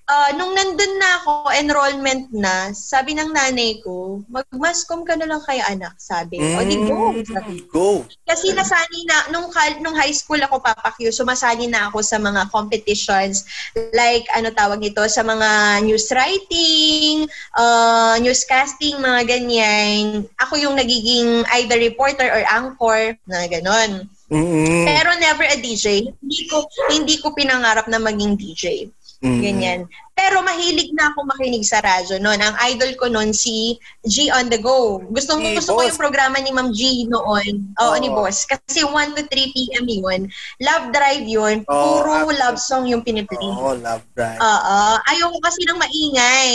Speaker 2: ah, nung nandun na ako, enrollment na, sabi ng nanay ko, mag-mascom ka na lang kay anak, sabi. O, di go.
Speaker 1: Mm,
Speaker 2: Sabi
Speaker 1: Go.
Speaker 2: kasi nasani na, nung, kal- nung high school ako, Papa Q, sumasali na ako sa mga competitions, like, ano tawag nito, sa mga news writing, uh, newscasting, mga ganyan. Ako yung nagiging either reporter or anchor, na ganon.
Speaker 1: Mm-mm.
Speaker 2: Pero never a DJ. Hindi ko, hindi ko pinangarap na maging DJ.
Speaker 1: Mm-mm.
Speaker 2: Ganyan. Pero mahilig na ako makinig sa radyo noon. Ang idol ko noon si G on the go. Gusto,
Speaker 1: Si
Speaker 2: gusto ko
Speaker 1: Boss.
Speaker 2: yung programa ni Ma'am G noon. Oo,
Speaker 1: Oo.
Speaker 2: ni Boss. Kasi 1 to 3 p.m. yun. Love Drive yun. Puro
Speaker 1: actually.
Speaker 2: love song yung piniplay.
Speaker 1: Oo, love drive.
Speaker 2: Oo. Ayoko kasi ng maingay.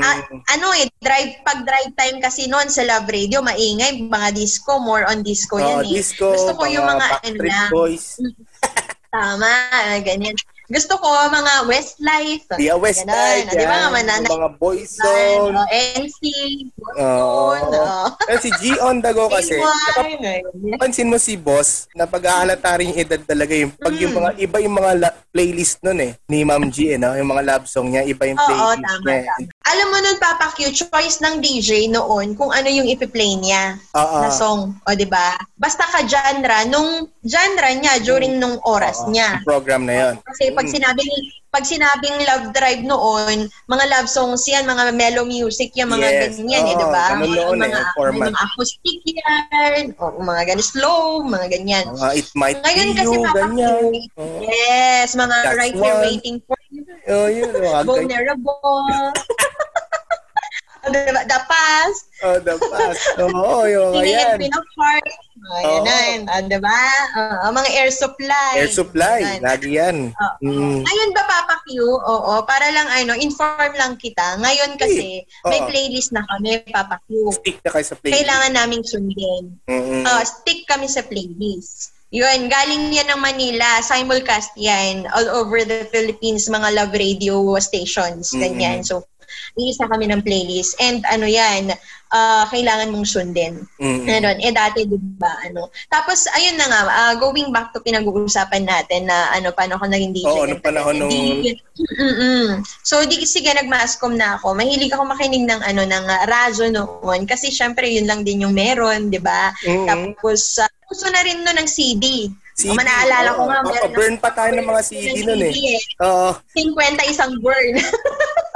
Speaker 2: Ah, ano eh, drive, pag drive time kasi noon sa Love Radio, maingay. Mga disco, more on disco
Speaker 1: Oo,
Speaker 2: yan eh.
Speaker 1: disco,
Speaker 2: Gusto ko yung mga ano lang.
Speaker 1: Boys.
Speaker 2: Tama, ganyan. Gusto ko mga Westlife.
Speaker 1: Di a West
Speaker 2: Ganon.
Speaker 1: Side,
Speaker 2: Di ba? Manana-
Speaker 1: Yung mga Boyzone.
Speaker 2: Oh, NC,
Speaker 1: Oo.
Speaker 2: Oh.
Speaker 1: Pero si G on the go kasi, pansin mo si boss, na pag-aalata rin yung edad talaga yung pag yung
Speaker 2: Mm.
Speaker 1: mga iba yung mga la- playlist nun eh ni Ma'am G eh, no? yung mga love song niya iba yung
Speaker 2: Oo,
Speaker 1: playlist
Speaker 2: tama,
Speaker 1: niya.
Speaker 2: tama. Alam mo nun, Papa Q, choice ng DJ noon kung ano yung ipi-play niya
Speaker 1: Oo.
Speaker 2: na song. O, di ba? Basta ka-genre, nung genre niya during nung oras
Speaker 1: Oo,
Speaker 2: niya.
Speaker 1: program na yon.
Speaker 2: Kasi pag
Speaker 1: Mm.
Speaker 2: sinabing pag sinabing love drive noon, mga love songs yan, mga mellow music yan, mga
Speaker 1: Yes,
Speaker 2: ganyan eh,
Speaker 1: oo,
Speaker 2: di ba?
Speaker 1: eh,
Speaker 2: mga,
Speaker 1: ang format.
Speaker 2: mga acoustic yan, o mga ganun slow, mga ganyan.
Speaker 1: Mga it might
Speaker 2: Ngayon
Speaker 1: be
Speaker 2: kasi
Speaker 1: you, ganyan.
Speaker 2: Yes, mga
Speaker 1: That's
Speaker 2: right here
Speaker 1: one.
Speaker 2: waiting for you,
Speaker 1: Oh, yun. Oh, ganyan.
Speaker 2: vulnerable. Diba? The past,
Speaker 1: Oh, the past. Oo, yung mga
Speaker 2: Singing
Speaker 1: yan.
Speaker 2: and Queen of Hearts. Mga
Speaker 1: Oo.
Speaker 2: ganun. Ah, diba? Ah, mga air supply.
Speaker 1: Air supply.
Speaker 2: Ganun.
Speaker 1: Lagi yan.
Speaker 2: Oo.
Speaker 1: Mm.
Speaker 2: Ngayon ba, Papa Q? Oo, para lang ano, inform lang kita. Ngayon kasi, may
Speaker 1: Oo.
Speaker 2: playlist na kami, Papa Q.
Speaker 1: Stick na kayo sa playlist.
Speaker 2: Kailangan naming sundin.
Speaker 1: Mm-mm.
Speaker 2: Ah, stick kami sa playlist. Yun, galing yan ng Manila, simulcast yan, all over the Philippines, mga love radio stations, ganyan. So, iisa kami ng playlist. And ano yan, ah, kailangan mong sundin.
Speaker 1: Mm-mm.
Speaker 2: Meron. Eh, dati, di ba, ano. Tapos, ayun na nga, ah, going back to pinag-uusapan natin na, ano, paano ako naging DJ.
Speaker 1: Oo, nung panahon nung-
Speaker 2: Mm-mm. So, di, sige, nag-mascom na ako. Mahilig ako makinig ng, ano, ng uh, radyo noon. Kasi, syempre, yun lang din yung meron, di ba?
Speaker 1: Mm-mm.
Speaker 2: Tapos, uh, uso na rin nun ng CD.
Speaker 1: CD,
Speaker 2: O, manaalala ko
Speaker 1: oo.
Speaker 2: nga, meron
Speaker 1: burn pa tayo ng mga CD nun eh. Oo.
Speaker 2: 50 isang burn.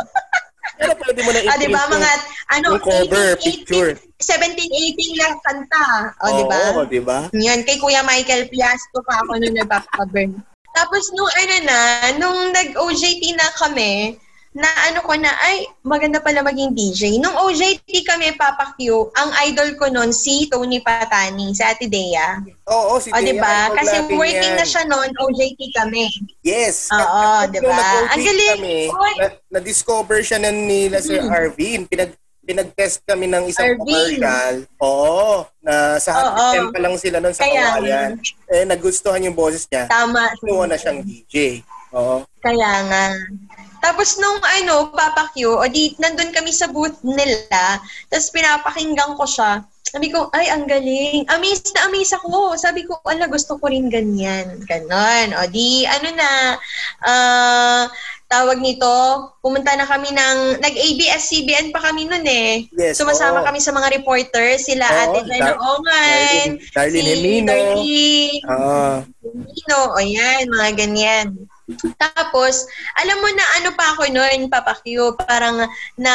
Speaker 1: Pero pwede mo na
Speaker 2: ah, di ba,
Speaker 1: i-print
Speaker 2: mga, ano,
Speaker 1: cover,
Speaker 2: 18,
Speaker 1: picture.
Speaker 2: 17, 18 lang kanta. O, di ba?
Speaker 1: Oo, di ba?
Speaker 2: Yan, kay Kuya Michael Piasco pa ako nung nagpapaburn. Tapos nung ano na, nung nag-OJT na kami, na ano ko na, ay, maganda pala maging DJ. Nung OJT kami, Papa Q, ang idol ko noon si Tony Patani, si Ate Dea.
Speaker 1: Oo, si
Speaker 2: O,
Speaker 1: Thea,
Speaker 2: di ba?
Speaker 1: idol
Speaker 2: Kasi working
Speaker 1: yan.
Speaker 2: na siya noon, OJT kami.
Speaker 1: Yes.
Speaker 2: Oo, di ba? Ang galing.
Speaker 1: Kami,
Speaker 2: Oy.
Speaker 1: na, na-discover siya na nila Sir
Speaker 2: Mm.
Speaker 1: Arvin. Pinag, pinag-test kami ng isang
Speaker 2: Arvin.
Speaker 1: commercial. Oo. Na sa Happy
Speaker 2: Oo.
Speaker 1: Temp pa lang sila noon sa
Speaker 2: Kaya-
Speaker 1: Kawayan. Eh, nagustuhan yung boses niya.
Speaker 2: Tama.
Speaker 1: Kinuha na siyang DJ. Oo.
Speaker 2: Kaya nga. Tapos nung ano, Papa Q, o di, nandun kami sa booth nila, tapos pinapakinggan ko siya. Sabi ko, ay, ang galing. Amazed na amazed ako. Sabi ko, ala, gusto ko rin ganyan. Ganon. O di, ano na, ah, tawag nito, pumunta na kami ng, nag-ABS-CBN pa kami nun eh.
Speaker 1: Yes,
Speaker 2: Sumasama
Speaker 1: oo.
Speaker 2: kami sa mga reporters, sila
Speaker 1: Oo,
Speaker 2: Ate Jana
Speaker 1: Dar-
Speaker 2: Ongan,
Speaker 1: Darlene-
Speaker 2: si
Speaker 1: Helino.
Speaker 2: Darlene,
Speaker 1: Oo.
Speaker 2: Helino, o yan, mga ganyan. Tapos, alam mo na ano pa ako noon, Papa Q, parang na,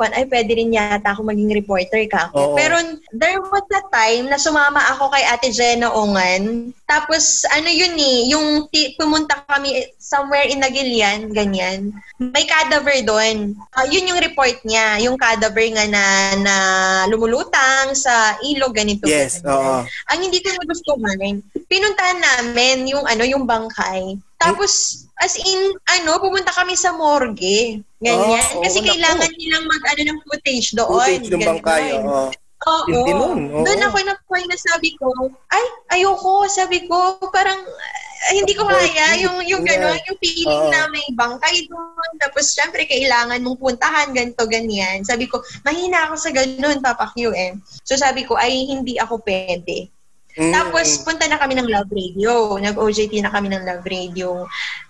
Speaker 2: kwan, ay pwede rin yata ako maging reporter ka ako.
Speaker 1: Oo.
Speaker 2: Pero there was a time na sumama ako kay Ate Jenna Ongan. Tapos, ano yun eh, yung ti- pumunta kami somewhere in Nagilian, ganyan. May cadaver doon. Ah, yun yung report niya, yung cadaver nga na, na lumulutang sa ilog, ganito.
Speaker 1: Yes, oo.
Speaker 2: Ang hindi ko nagustuhan, pinuntahan namin yung ano, yung bangkay. Tapos, as in, ano, pumunta kami sa morgue. Ganyan.
Speaker 1: Oh,
Speaker 2: Kasi
Speaker 1: oo,
Speaker 2: kailangan
Speaker 1: naku.
Speaker 2: nilang mag-ano ng footage doon.
Speaker 1: Footage ng bangkay. Oo.
Speaker 2: Oo.
Speaker 1: Hindi nun, oo.
Speaker 2: Doon ako na na sabi ko, ay, ayoko. Sabi ko, parang, ah, hindi ko kaya yung yung
Speaker 1: Yeah.
Speaker 2: gano'n, yung feeling
Speaker 1: Oo.
Speaker 2: na may bangkay doon. Tapos, syempre, kailangan mong puntahan, ganito, ganyan. Sabi ko, mahina ako sa ganun, Papa Q eh. So, sabi ko, ay, hindi ako pwede.
Speaker 1: Mm.
Speaker 2: Tapos, punta na kami ng Love Radio. Nag-OJT na kami ng Love Radio.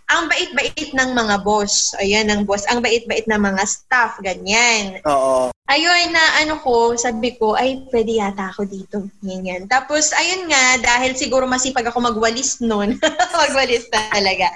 Speaker 2: Ang bait-bait ng mga boss. Ayan, ang boss. Ang bait-bait ng mga staff. Ganyan.
Speaker 1: Oo.
Speaker 2: Ayun na ano ko, sabi ko, ay, pwede yata ako dito. Ganyan. Tapos, ayun nga, dahil siguro masipag ako magwalis noon. magwalis talaga.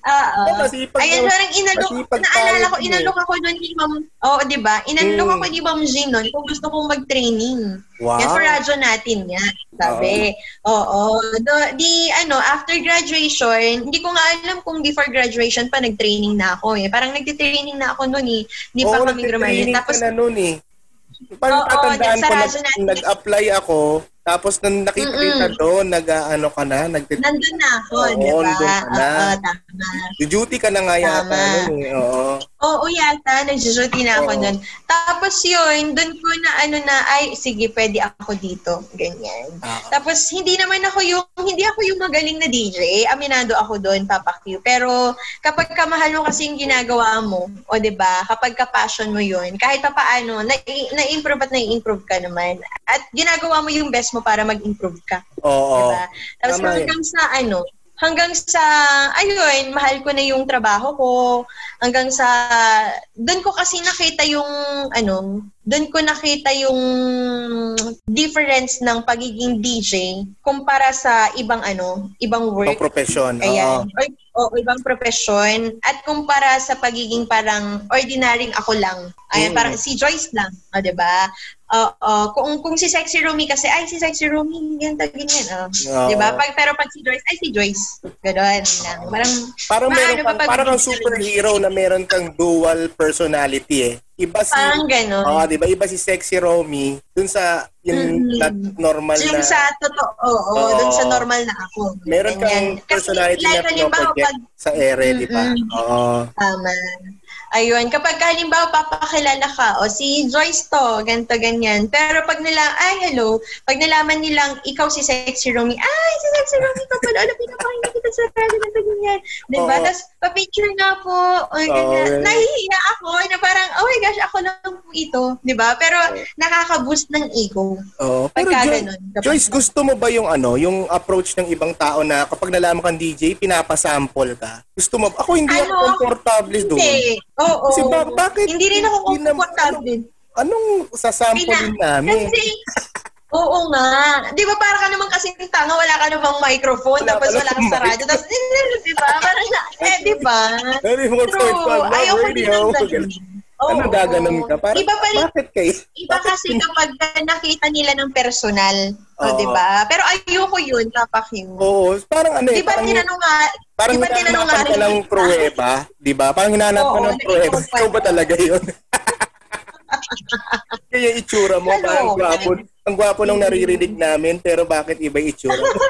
Speaker 2: Oo.
Speaker 1: Eh, masipag
Speaker 2: Ayun, parang inalok, naalala ko,
Speaker 1: eh.
Speaker 2: inalok ako doon ni Ma'am, oo, di ba? Inalok
Speaker 1: Mm.
Speaker 2: ako ni Ma'am Jean noon kung gusto kong mag-training.
Speaker 1: Wow.
Speaker 2: Yan for radyo natin yan, sabi. Oo. Do, di, ano, after graduation, hindi ko nga alam kung before graduation pa nag-training na ako eh. Parang nagtitraining na ako noon eh. Hindi pa
Speaker 1: Oo,
Speaker 2: kami graduate. Tapos,
Speaker 1: na nun eh. Parang
Speaker 2: Oo,
Speaker 1: tatandaan ko,
Speaker 2: natin.
Speaker 1: nag-apply ako, tapos nang nakita kita doon, nag-ano ka na, nagtit-
Speaker 2: nandun na ako,
Speaker 1: Oo,
Speaker 2: di ba?
Speaker 1: nandun ka na.
Speaker 2: Oo, tama.
Speaker 1: duty ka na nga yata
Speaker 2: Tama.
Speaker 1: nun eh. Oo.
Speaker 2: Oo, yata. Nagsusuti na ako
Speaker 1: Oo.
Speaker 2: nun. Tapos yun, dun ko na ano na, ay, sige, pwede ako dito. Ganyan.
Speaker 1: Ah.
Speaker 2: Tapos, hindi naman ako yung, hindi ako yung magaling na DJ. Aminado ako doon, Papa Q. Pero, kapag kamahal mo kasi yung ginagawa mo, o ba kapag ka-passion mo yun, kahit pa paano, na- na-improve at na-improve ka naman. At ginagawa mo yung best mo para mag-improve ka.
Speaker 1: Oo.
Speaker 2: Diba? Tapos
Speaker 1: Tama
Speaker 2: hanggang sa ano, hanggang sa, ayun, mahal ko na yung trabaho ko, hanggang sa, doon ko kasi nakita yung, ano, doon ko nakita yung difference ng pagiging DJ kumpara sa ibang ano, ibang work.
Speaker 1: Pang profession. Oo.
Speaker 2: Ayan. O, o ibang profesyon. At kumpara sa pagiging parang ordinaryong ako lang. Ayan,
Speaker 1: Mm.
Speaker 2: parang si Joyce lang. O, di ba? Oo. kung, kung si Sexy Rumi kasi, ay, si Sexy Rumi, ganyan, ganyan. Oh.
Speaker 1: Oo.
Speaker 2: Di ba? Pag, pero pag si Joyce, ay, si Joyce. Ganon lang. Parang,
Speaker 1: Parang meron kang,
Speaker 2: pag-
Speaker 1: parang kang superhero na meron kang dual personality eh. Iba si
Speaker 2: parang ganon.
Speaker 1: Oo, 'di ba? Iba si Sexy Romy dun sa yung
Speaker 2: Mm.
Speaker 1: not normal
Speaker 2: yung
Speaker 1: na
Speaker 2: sa totoo, oo,
Speaker 1: Oo.
Speaker 2: dun sa normal na ako.
Speaker 1: meron kang.
Speaker 2: Kasi,
Speaker 1: personality
Speaker 2: like,
Speaker 1: na
Speaker 2: halimbawa,
Speaker 1: project
Speaker 2: pag,
Speaker 1: sa ere, di ba? Oo.
Speaker 2: Tama. Ayun, kapag halimbawa papakilala ka, o si Joyce to, ganito, ganyan. Pero pag nila, ay, hello, pag nalaman nilang ikaw si Sexy Romy, ay, si Sexy Romy ka pala, alam, pinapakinggan kita sa radio, ganito, ganyan. Diba?
Speaker 1: Oo.
Speaker 2: Tapos, pa-picture nga po, o, ganyan.
Speaker 1: ganun.
Speaker 2: Nahihiya ako, na parang, oh my gosh, ako lang po ito. Diba? Pero, nakaka-boost ng ego.
Speaker 1: Oo. Pero
Speaker 2: Pagka
Speaker 1: Jo-
Speaker 2: ganun.
Speaker 1: Joyce, gusto mo ba yung ano, yung approach ng ibang tao na kapag nalaman kang DJ, pinapasample ka? Gusto mo? Ako hindi ako
Speaker 2: Ano?
Speaker 1: komportable doon.
Speaker 2: Hindi. Oo.
Speaker 1: Kasi ba- bakit?
Speaker 2: Hindi rin ako komportable.
Speaker 1: Anong sasamplein namin?
Speaker 2: Kasi, oo nga. Di ba para ka naman kasi tanga, wala ka namang microphone,
Speaker 1: Wala
Speaker 2: tapos wala kang
Speaker 1: namang
Speaker 2: sa radyo, tapos, di ba? Parang, na, eh, di ba?
Speaker 1: Very more
Speaker 2: True.
Speaker 1: comfortable. Love
Speaker 2: Ayoko din
Speaker 1: radio.
Speaker 2: ng ganun. Oo.
Speaker 1: Ano gaganon ka? Parang,
Speaker 2: Iba pa rin,
Speaker 1: bakit kayo?
Speaker 2: iba kasi kapag nakita nila ng personal. O,
Speaker 1: Oo.
Speaker 2: di ba? Pero ayoko yun, Papa Q.
Speaker 1: Oo, parang ano eh.
Speaker 2: Di ba
Speaker 1: parang-
Speaker 2: tinanong nga,
Speaker 1: Parang
Speaker 2: di ba tinanong nga
Speaker 1: ka ng pruweba, di ba? Parang hinahanap ka ng pruweba.
Speaker 2: Ikaw
Speaker 1: ba talaga yun? Kaya itsura mo,
Speaker 2: Ano?
Speaker 1: parang gwapo. Ang gwapo nung naririnig namin, pero bakit iba itsura mo?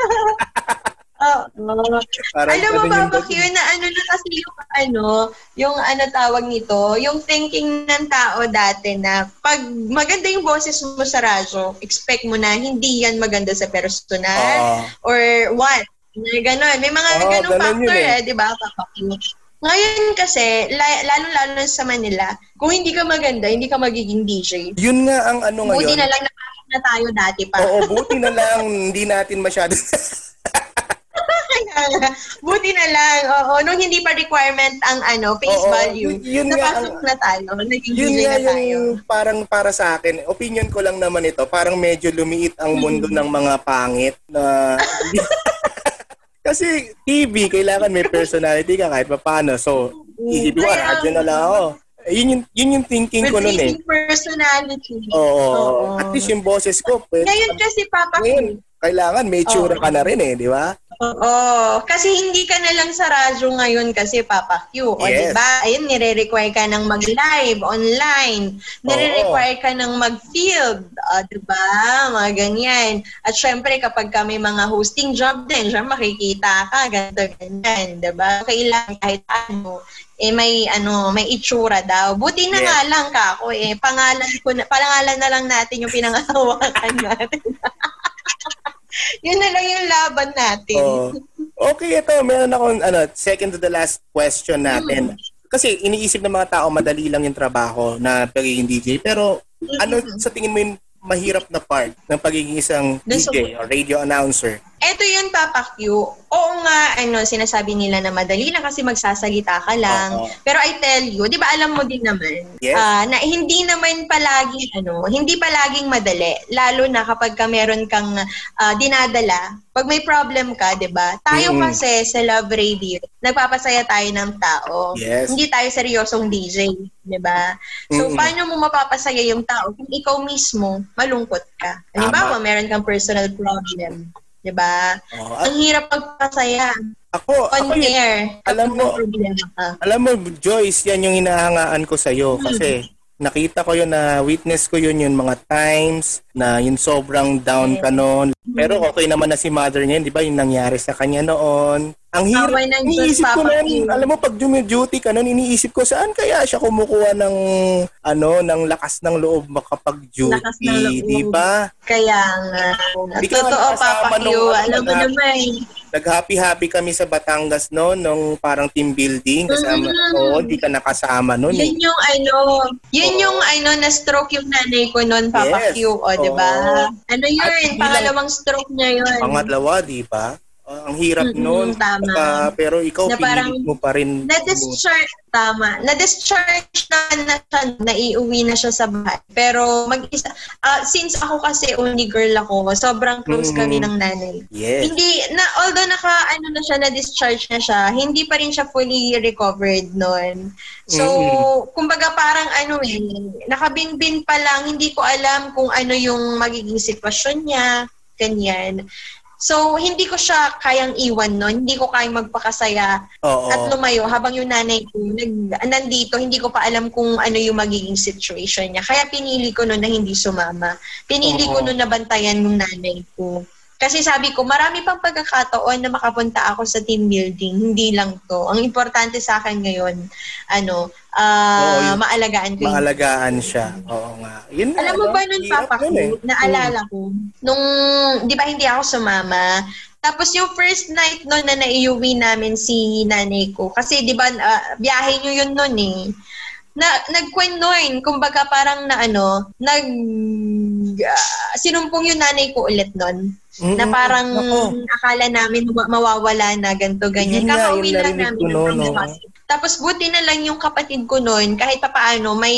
Speaker 2: Oo.
Speaker 1: Parang
Speaker 2: Alam mo ba. Bakir, na ano na kasi yung ano, yung ano tawag nito, yung thinking ng tao dati na pag maganda yung boses mo sa radyo, expect mo na hindi yan maganda sa personal
Speaker 1: Oo.
Speaker 2: or what. Ganon. May mga
Speaker 1: Oo,
Speaker 2: ganong
Speaker 1: ganon
Speaker 2: factor
Speaker 1: eh.
Speaker 2: eh, di ba? Ngayon kasi, la- lalo-lalo sa Manila, kung hindi ka maganda, hindi ka magiging DJ.
Speaker 1: Yun nga ang ano
Speaker 2: Buti
Speaker 1: ngayon.
Speaker 2: na lang napasok na tayo dati pa.
Speaker 1: Oo, buti na lang hindi natin masyado.
Speaker 2: Buti na lang. Oo, nung hindi pa requirement ang ano, face
Speaker 1: Oo,
Speaker 2: value.
Speaker 1: yun- yun nga
Speaker 2: napasok
Speaker 1: ang-
Speaker 2: na tayo. Naging
Speaker 1: Yun
Speaker 2: DJ
Speaker 1: nga
Speaker 2: na tayo.
Speaker 1: yung parang para sa akin, opinion ko lang naman ito, parang medyo lumiit ang mundo ng mga pangit na kasi TV, kailangan may personality ka kahit paano. So, isipin ko, radyo na lang ako. Eh, Yun yung, yun yung thinking ko
Speaker 2: With
Speaker 1: nun eh.
Speaker 2: leading personality.
Speaker 1: Oo.
Speaker 2: Oo.
Speaker 1: At least yung boses ko, pwede.
Speaker 2: Ngayon kasi, Papa
Speaker 1: Ngayon, kailangan may tsura
Speaker 2: Oo.
Speaker 1: ka na rin eh, di ba?
Speaker 2: Oo. Kasi hindi ka na lang sa radyo ngayon kasi Papa Q. O
Speaker 1: Yes.
Speaker 2: diba? Ayun, nire-require ka ng mag-live online. Nire-require ka ng mag-field. O diba? Mga ganyan. At syempre, kapag ka may mga hosting job din, syempre makikita ka, ganito, ganyan. Diba? Kailangan kahit ano, eh may ano, may itsura daw. Buti na
Speaker 1: Yes.
Speaker 2: nga lang ka ako eh. Pangalan ko na, pangalan na lang natin yung pinangahawakan natin. Yun na lang yung laban natin.
Speaker 1: Oo. Okay, ito, meron akong ano, second to the last question natin. Kasi iniisip ng mga tao, madali lang yung trabaho na pagiging DJ. Pero ano sa tingin mo yung mahirap na part ng pagiging isang DJ o radio announcer?
Speaker 2: Eto yun, Papa Q. Oo nga, ano, sinasabi nila na madali na kasi magsasalita ka lang.
Speaker 1: Oo.
Speaker 2: Pero I tell you, di ba alam mo din naman,
Speaker 1: Yes.
Speaker 2: ah, na hindi naman palaging, ano, hindi palaging madali. Lalo na kapag ka meron kang ah, dinadala. Pag may problem ka, di ba? Tayo
Speaker 1: Mm-mm.
Speaker 2: kasi sa Love Radio, nagpapasaya tayo ng tao.
Speaker 1: Yes.
Speaker 2: Hindi tayo seryosong DJ, di ba? So,
Speaker 1: Mm-mm.
Speaker 2: paano mo mapapasaya yung tao kung ikaw mismo malungkot ka? Halimbawa, meron kang personal problem. Di ba?
Speaker 1: At
Speaker 2: Ang hirap magpasaya
Speaker 1: ako,
Speaker 2: on
Speaker 1: ako yun,
Speaker 2: air.
Speaker 1: alam mo- alam mo, Joyce, yan yung hinahangaan ko sa'yo. Kasi nakita ko yun na witness ko yun yung mga times na yung sobrang down ka noon. Pero okay naman na si mother niya, di ba? Yung nangyari sa kanya noon. Ang hirap. Iniisip ko
Speaker 2: Q.
Speaker 1: alam mo, pag duty ka noon, iniisip ko, saan kaya siya kumukuha ng, ano, ng lakas ng loob makapag-duty, di ba?
Speaker 2: Kaya nga.
Speaker 1: Di ka
Speaker 2: Totoo, Papa Q. Alam mo naman.
Speaker 1: Nag-happy-happy kami sa Batangas noon, nung parang team building. Kasama,
Speaker 2: Mm.
Speaker 1: oo, di ka nakasama noon. eh.
Speaker 2: Yun yung ano, yun
Speaker 1: Oo.
Speaker 2: yung ano, na-stroke yung nanay ko noon, Papa
Speaker 1: Yes.
Speaker 2: Q, o, di ba?
Speaker 1: Oo.
Speaker 2: Ano
Speaker 1: At
Speaker 2: yun,
Speaker 1: hindi
Speaker 2: pangalawang stroke niya yun.
Speaker 1: Pangalawa, di ba? Ah, ang hirap
Speaker 2: Mm-mm,
Speaker 1: noon.
Speaker 2: tama.
Speaker 1: Ah, pero ikaw,
Speaker 2: Na parang-
Speaker 1: pinilit mo pa rin.
Speaker 2: Na-discharge, tama. Na-discharge na, na siya, naiuwi na siya sa bahay. Pero mag-isa, ah, since ako kasi only girl ako, sobrang close
Speaker 1: Mm.
Speaker 2: kami ng nanay.
Speaker 1: Yes.
Speaker 2: Hindi, na, although naka, ano na siya, na-discharge na siya, hindi pa rin siya fully recovered noon. So,
Speaker 1: Mm.
Speaker 2: kumbaga parang ano eh, nakabinbin pa lang, hindi ko alam kung ano yung magiging sitwasyon niya, ganyan. So, hindi ko siya kayang iwan noon. Hindi ko kayang magpakasaya
Speaker 1: Oo.
Speaker 2: at lumayo habang yung nanay ko nag, nandito, hindi ko pa alam kung ano yung magiging situation niya. Kaya pinili ko noon na hindi sumama. Pinili ko
Speaker 1: Oo.
Speaker 2: noon na bantayan yung nanay ko. Kasi sabi ko, marami pang pagkakataon na makapunta ako sa team building. Hindi lang to. Ang importante sa akin ngayon, ano, ah,
Speaker 1: Oo,
Speaker 2: maalagaan ko
Speaker 1: Maalagaan siya. Oo nga. Yun
Speaker 2: alam mo
Speaker 1: no?
Speaker 2: ba nun, Papa ko,
Speaker 1: yun eh.
Speaker 2: naalala ko, nung, di ba hindi ako sumama, tapos yung first night nun na naiuwi namin si nanay ko, kasi di ba, ah, biyahe nyo yun nun eh, na, nagkwennoin, kumbaga parang na ano, nag, ah, sinumpong yung nanay ko ulit nun,
Speaker 1: Mm-mm.
Speaker 2: na parang
Speaker 1: Ako.
Speaker 2: akala namin ma- mawawala na ganito ganyan.
Speaker 1: Yun
Speaker 2: Kakauwi lang namin
Speaker 1: noon, no?
Speaker 2: Tapos buti na lang yung kapatid ko noon, kahit papaano, may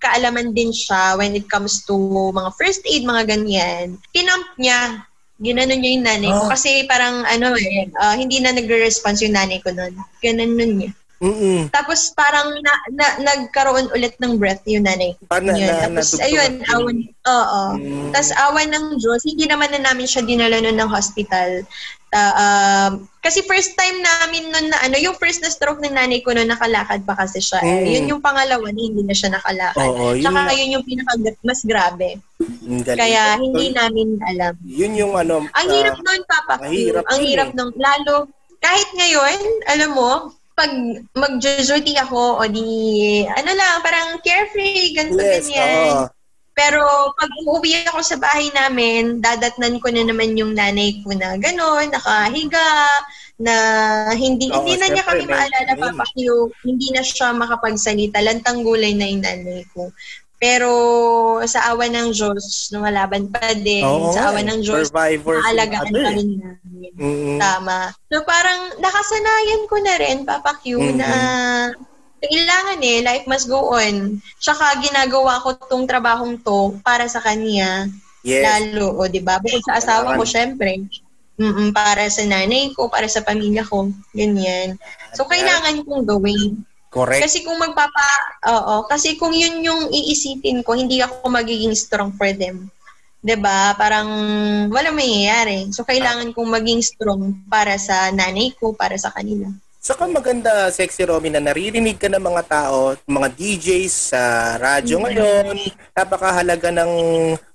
Speaker 2: kaalaman din siya when it comes to mga first aid, mga ganyan. Pinump niya. Ginanon niya yung nanay ko.
Speaker 1: Ah.
Speaker 2: Kasi parang ano eh, ah, hindi na nagre-response yung nanay ko noon. Gananon niya.
Speaker 1: Mm-mm.
Speaker 2: Tapos parang na, na, nagkaroon ulit ng breath yung nanay ko.
Speaker 1: Parang na,
Speaker 2: Yun.
Speaker 1: na,
Speaker 2: Tapos
Speaker 1: nadugtungan
Speaker 2: ayun,
Speaker 1: yun.
Speaker 2: awan, oo.
Speaker 1: Mm.
Speaker 2: Tapos awan ng Diyos, hindi naman na namin siya dinala nun ng hospital. Ta- um, kasi first time namin nun na ano, yung first na stroke ng nanay ko nun, nakalakad pa kasi siya. Eh.
Speaker 1: Mm.
Speaker 2: Yun yung pangalawa na hindi na siya nakalakad.
Speaker 1: Oo, yun
Speaker 2: Tsaka
Speaker 1: nga.
Speaker 2: yun yung pinaka mas grabe.
Speaker 1: Ang galing.
Speaker 2: Kaya hindi namin alam.
Speaker 1: Yun yung ano.
Speaker 2: Ang
Speaker 1: ah,
Speaker 2: hirap nun, Papa.
Speaker 1: mahirap
Speaker 2: Ang
Speaker 1: yun
Speaker 2: hirap
Speaker 1: eh.
Speaker 2: nun. Lalo, kahit ngayon, alam mo, pag mag-duty ako o di, ano lang, parang carefree, ganito,
Speaker 1: Yes,
Speaker 2: ganyan.
Speaker 1: oo.
Speaker 2: Pero pag uuwi ako sa bahay namin, dadatnan ko na naman yung nanay ko na gano'n, nakahiga, na hindi
Speaker 1: Oo,
Speaker 2: hindi na niya kami maalala, Papa Q. Hindi na siya makapagsalita. Lantang gulay na yung nanay ko. Pero sa awa ng Diyos, lumalaban pa din.
Speaker 1: Oo
Speaker 2: sa awa
Speaker 1: eh.
Speaker 2: ng Diyos, maalagaan
Speaker 1: ano
Speaker 2: pa
Speaker 1: eh.
Speaker 2: rin namin.
Speaker 1: Mm-mm.
Speaker 2: Tama. So parang nakasanayan ko na rin, Papa Q,
Speaker 1: Mhm.
Speaker 2: na kailangan eh, life must go on. Tsaka ginagawa ko tong trabahong to para sa kanya.
Speaker 1: Yes.
Speaker 2: Lalo, o di ba? Bukod sa asawa ko, syempre. Mm para sa nanay ko, para sa pamilya ko. Ganyan. So, kailangan kong gawin.
Speaker 1: Correct.
Speaker 2: Kasi kung magpapa, oo, kasi kung yun yung iisipin ko, hindi ako magiging strong for them. 'Di ba Parang wala mangyayari. So, kailangan kong maging strong para sa nanay ko, para sa kanila.
Speaker 1: Saka maganda, Sexy Romy, na naririnig ka ng mga tao, mga DJs sa radyo
Speaker 2: Mm-hmm.
Speaker 1: ngayon. Napakahalaga ng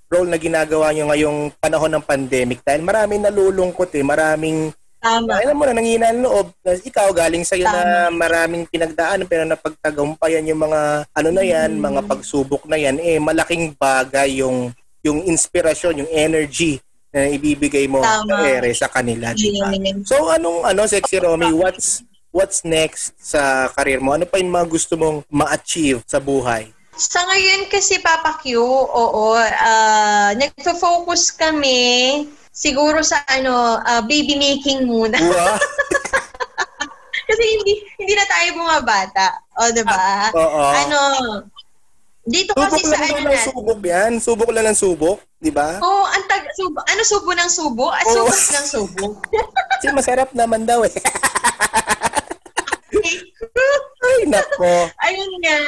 Speaker 1: role na ginagawa nyo ngayong panahon ng pandemic dahil maraming nalulungkot eh, maraming
Speaker 2: Tama.
Speaker 1: alam mo na, nanghina ang loob. Ikaw, galing sa'yo na
Speaker 2: Tama.
Speaker 1: maraming pinagdaan pero napagtagumpayan yung mga, ano na yan,
Speaker 2: Mm.
Speaker 1: mga pagsubok na yan, eh, malaking bagay yung, yung inspirasyon, yung energy na ibibigay mo
Speaker 2: Tama.
Speaker 1: sa ere sa kanila, di ba?
Speaker 2: Yun.
Speaker 1: So, anong, ano, Sexy Romy, what's, what's next sa career mo? Ano pa yung mga gusto mong ma-achieve sa buhay?
Speaker 2: Sa ngayon kasi, Papa Q, oo, ah nagfo-focus kami siguro sa ano, ah, baby making muna.
Speaker 1: Wow!
Speaker 2: kasi hindi hindi na tayo bumabata. O, di ba?
Speaker 1: Oo.
Speaker 2: Ano, dito kasi
Speaker 1: Subok
Speaker 2: sa
Speaker 1: lang
Speaker 2: ano natin.
Speaker 1: subok yan. Subok lang ng subok, di ba?
Speaker 2: Oo, ang tag, subo, ano subo ng subo? Ah,
Speaker 1: Oo.
Speaker 2: subok ng subo.
Speaker 1: Kasi masarap naman daw eh. Ay, nako.
Speaker 2: Ayun nga.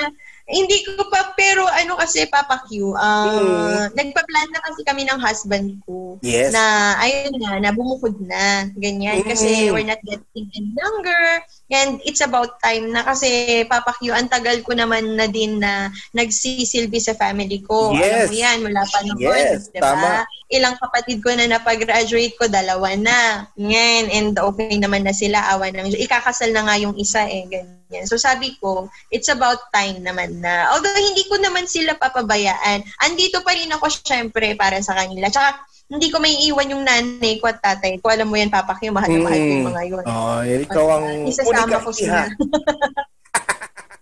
Speaker 2: Hindi ko pa, pero ano kasi, Papa Q, uh, mm. nagpa-plan na kasi kami ng husband ko.
Speaker 1: Yes.
Speaker 2: Na, ayun na, na bumukod na. Ganyan. Mm. Kasi we're not getting any younger. And it's about time na kasi, Papa Q, ang tagal ko naman na din na nagsisilbi sa family ko.
Speaker 1: Yes.
Speaker 2: Alam mo yan, mula pa noon.
Speaker 1: Yes,
Speaker 2: diba?
Speaker 1: tama.
Speaker 2: Ilang kapatid ko na napag-graduate ko, dalawa na. Ngayon, and okay naman na sila, awa ng Ikakasal na nga yung isa eh, ganyan. So sabi ko, it's about time naman na. Although hindi ko naman sila papabayaan, andito pa rin ako syempre para sa kanila. Tsaka hindi ko may iwan yung nanay ko at tatay ko. Alam mo yan, papa ko, mahal na mahal ko yung mga yun.
Speaker 1: Oh, ikaw ang
Speaker 2: Isasama ko sila.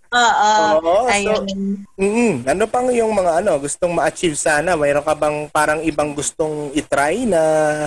Speaker 2: Oo.
Speaker 1: Oo,
Speaker 2: ayun.
Speaker 1: So, mm, ano pang yung mga ano gustong ma-achieve sana? Mayroon ka bang parang ibang gustong itry na